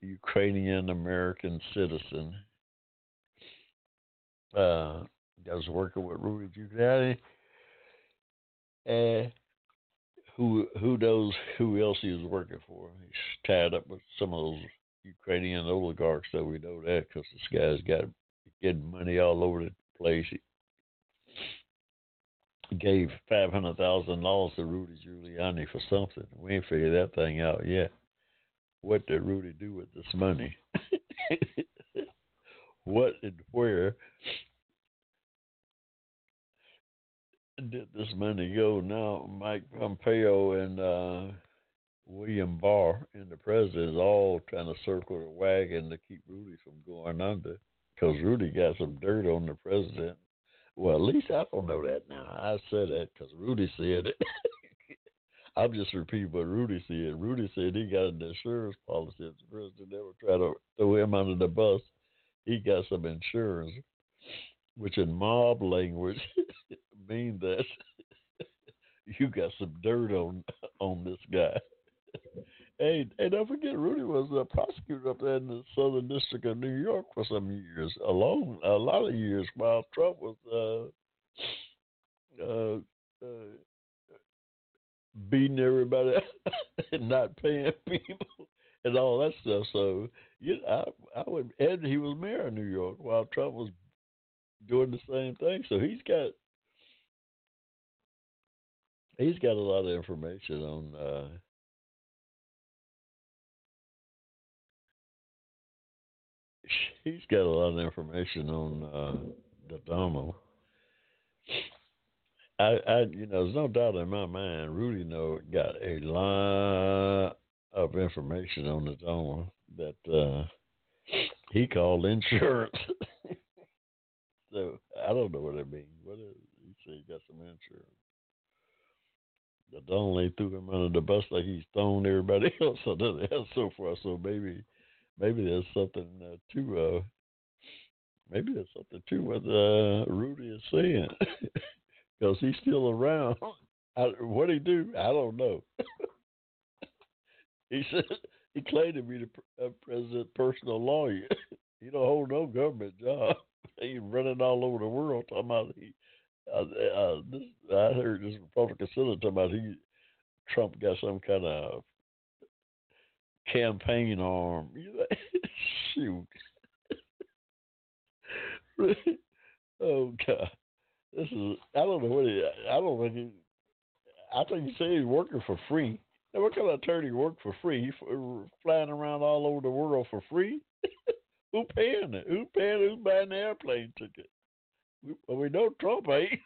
a Ukrainian American citizen. Uh, was working with Rudy Giuliani, and who who knows who else he was working for? He's tied up with some of those Ukrainian oligarchs, so we know that because this guy's got getting money all over the place. He gave five hundred thousand dollars to Rudy Giuliani for something. We ain't figured that thing out yet. What did Rudy do with this money? *laughs* what and where did this money go? Now Mike Pompeo and uh, William Barr and the president is all trying to circle the wagon to keep Rudy from going under because Rudy got some dirt on the president. Well, at least I don't know that now. I said that because Rudy said it. *laughs* I'm just repeating what Rudy said. Rudy said he got an insurance policy. If the president ever tried to throw him under the bus, he got some insurance, which in mob language *laughs* mean that *laughs* you got some dirt on on this guy. hey, hey, don't forget, Rudy was a prosecutor up there in the Southern District of New York for some years, a long, a lot of years, while Trump was uh, uh, uh, beating everybody *laughs* and not paying *laughs* people and all that stuff. So, you know, I, I would, and he was mayor of New York while Trump was doing the same thing. So he's got he's got a lot of information on uh, *laughs* he's got a lot of information on uh, the Domo. I, I, you know, there's no doubt in my mind, Rudy know got a lot of information on the Domo that uh, he called insurance. *laughs* so I don't know what it means. What is? He said he got some insurance. The only threw him under the bus like he's thrown everybody *laughs* else under the so far. So maybe, maybe there's something uh, to, uh, maybe there's something to what uh, Rudy is saying *laughs* because he's still around. *laughs* I, what he do? I don't know. he said he claimed to be the uh, president's personal lawyer. he don't hold no government job. He's running all over the world talking about he uh, uh, this, I heard this Republican senator talking about he Trump got some kind of campaign arm. *laughs* Shoot. *laughs* oh God, this is. I don't know what he. I don't think he. I think he said he's working for free. Now, what kind of attorney work for free? He flying around all over the world for free? *laughs* Who paying it? Who paying? Who's buying the airplane ticket? Well, we know Trump ain't.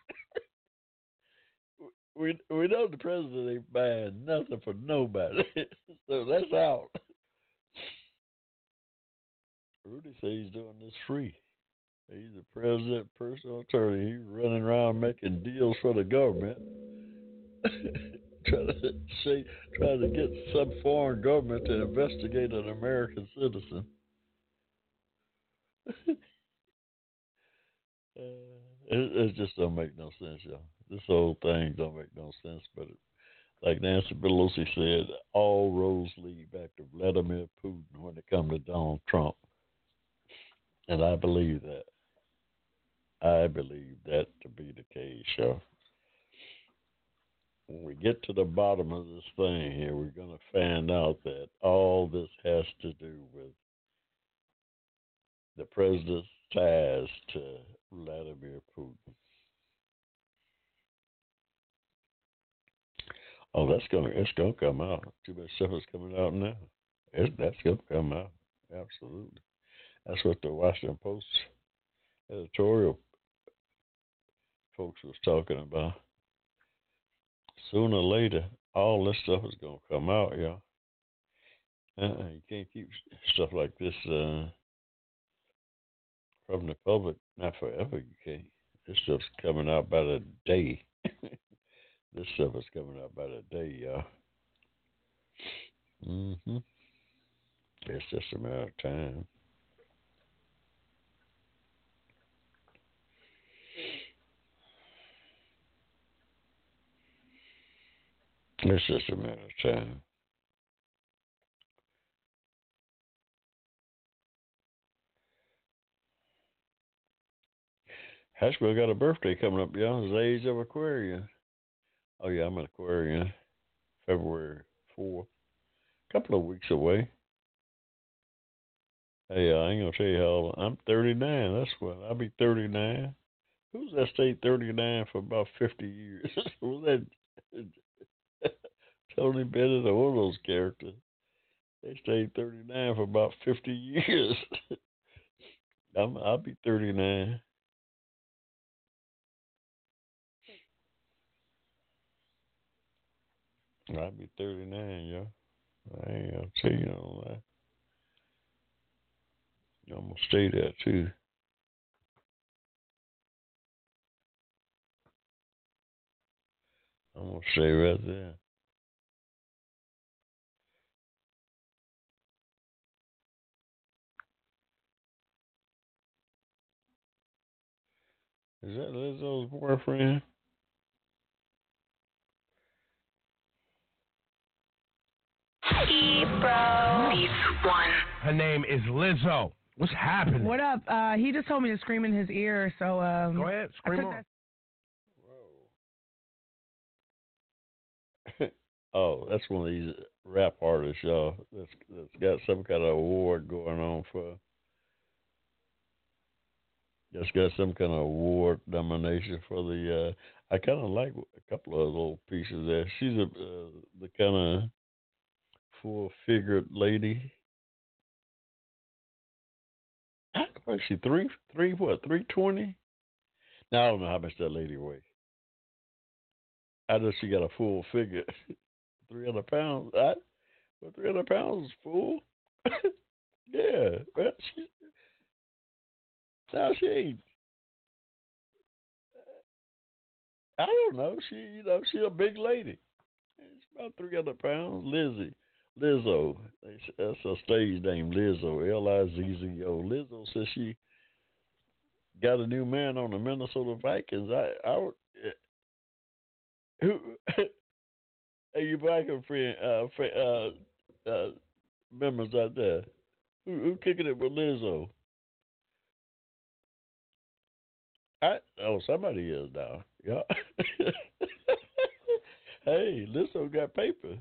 *laughs* we we know the president ain't buying nothing for nobody, *laughs* so that's out. Rudy says he's doing this free. He's the president, personal attorney. He's running around making deals for the government *laughs* trying to say, trying to get some foreign government to investigate an American citizen. It, it just don't make no sense, y'all. This whole thing don't make no sense. But it, like Nancy Pelosi said, all roads lead back to Vladimir Putin when it comes to Donald Trump, and I believe that. I believe that to be the case, y'all when we get to the bottom of this thing here, we're going to find out that all this has to do with the president's ties to Vladimir Putin. Oh, that's gonna it's gonna come out. Too much stuff is coming out now. It, that's gonna come out. Absolutely. That's what the Washington Post editorial folks was talking about sooner or later, all this stuff is gonna come out, y'all. Uh-uh, you can't keep stuff like this uh, from the public. Not forever, you can't. This stuff's coming out by the day. *laughs* this stuff is coming out by the day, y'all. Mm-hmm. It's just a matter of time. It's just a matter of time. Hushmo got a birthday coming up, y'all. It's age of Aquarius. Oh yeah, I'm an Aquarian. February fourth. A couple of weeks away. Hey, uh, I ain't gonna tell you how old I'm 39. That's what I'll be 39. Who's that stayed 39 for about 50 years? *laughs* Was that *laughs* Tony Bennett or one of those characters. They stayed 39 for about 50 *laughs* years. I'm, I'll be 39. I'll be 39, yo. I ain't gonna tell you all that. I'm gonna stay there too. I'm gonna stay right there. Is that Lizzo's boyfriend? One. Her name is Lizzo. What's happening? What up? Uh, he just told me to scream in his ear, so um, go ahead, scream on. *laughs* oh, that's one of these rap artists, y'all. That's that's got some kind of award going on for just got some kind of award nomination for the. Uh, I kind of like a couple of little pieces there. She's a uh, the kind of full figured lady. What is she three three what three twenty? Now I don't know how much that lady weighs. I know she got a full figure, *laughs* three hundred pounds. I, well, three hundred pounds is full. *laughs* yeah, well, she now she ain't. I don't know. She, you know, she a big lady. She's about three hundred pounds. Lizzie, Lizzo. That's her stage name, Lizzo. L I Z Z O. Lizzo says she got a new man on the Minnesota Vikings. I, I would. Who? *laughs* Hey, you Viking friend, uh, friend, uh, uh, members out there, who, who kicking it with Lizzo? I oh somebody is now. *laughs* Yeah. *laughs* hey, Lizzo got paper.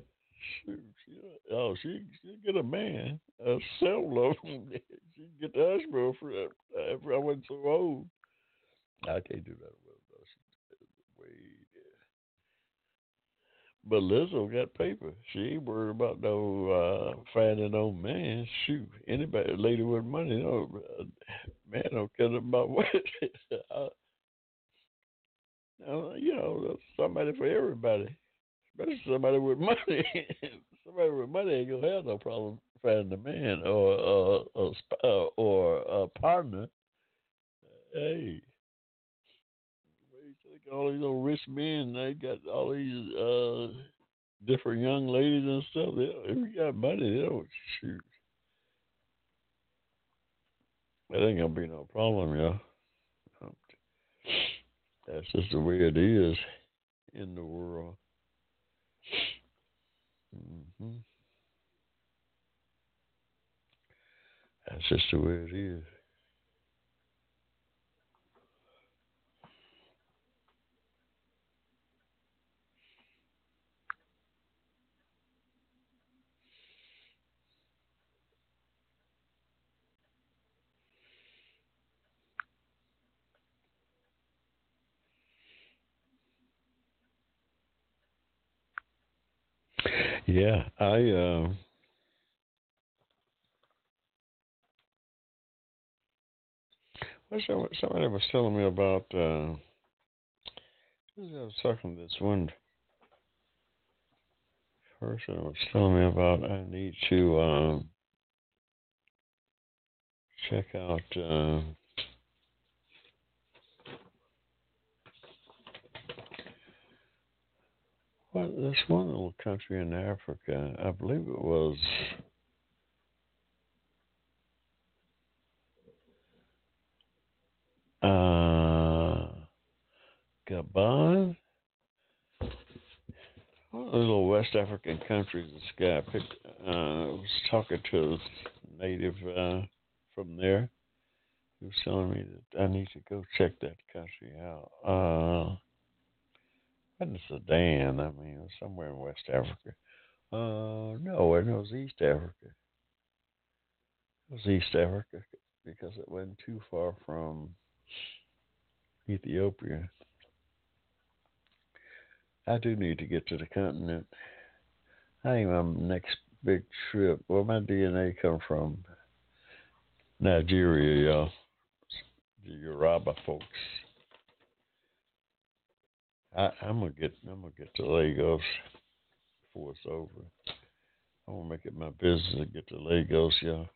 Shoot, she, oh she she get a man, a them. *laughs* she get the husband for after I wasn't so old. I can't do that with her. She's way. But Lizzo got paper. She ain't worried about no uh, finding no man. Shoot, anybody, lady with money, no man don't care about what. uh, *laughs* you know, somebody for everybody, especially somebody with money. *laughs* somebody with money ain't gonna have no problem finding a man or uh, a, a, or a partner. Hey, all these old rich men, they got all these uh, different young ladies and stuff. They, if you got money, they don't shoot. That ain't gonna be no problem, y'all. That's just the way it is in the world. Mm-hmm. That's just the way it is. Yeah, I uh, somebody was telling me about uh I was talking to this one person was telling me about I need to um check out uh There's one little country in Africa. I believe it was. Uh, Gabon. One of the little West African countries. This guy picked, uh, was talking to a native uh, from there. He was telling me that I need to go check that country out. Uh, wasn't Sudan. I mean, it was somewhere in West Africa. Uh, no, it was East Africa. It was East Africa because it wasn't too far from Ethiopia. I do need to get to the continent. I think my next big trip. Where my DNA come from? Nigeria, y'all. The Yoruba folks. I, am gonna get I'm gonna get to Lagos before it's over. I want to make it my business to get to Lagos, y'all.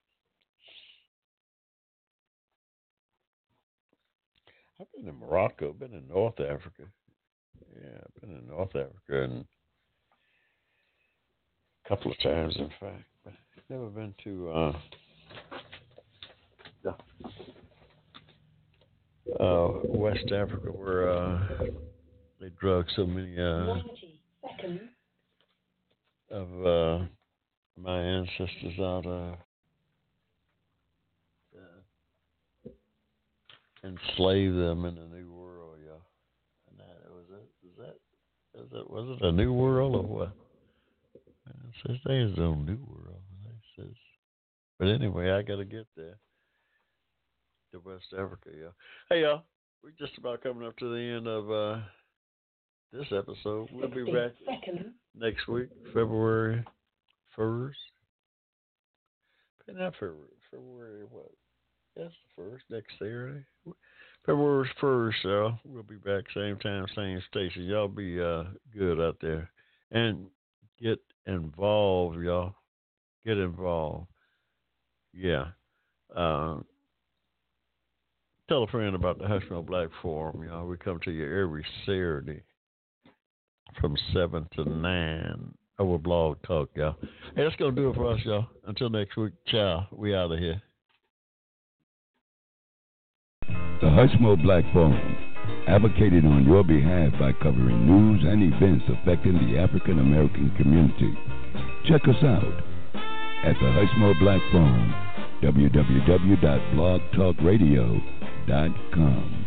I've been in Morocco, been in North Africa. Yeah, I've been in North Africa and a couple of times, in fact, but never been to uh, uh, West Africa, where uh, they drug so many uh, of uh, my ancestors out of uh, enslave them in the new world, yeah. And that was it. Is that is it was it a new world or what? It says there's no new world. Says, but anyway, I got to get there to West Africa, yeah. Hey, y'all, we're just about coming up to the end of. uh this episode. We'll be back next week, February first. Not February. February what? That's the first next Saturday. February first, y'all. We'll be back same time, same station. Y'all be uh, good out there and get involved, y'all. Get involved. Yeah. Um, tell a friend about the Hushmo Black Forum, y'all. We come to you every Saturday from 7 to 9 over Blog Talk, y'all. Hey, that's going to do it for us, y'all. Until next week, ciao. We out of here. The Hushmo Black Forum, advocated on your behalf by covering news and events affecting the African American community. Check us out at the Hushmo Black Forum, www.blogtalkradio.com.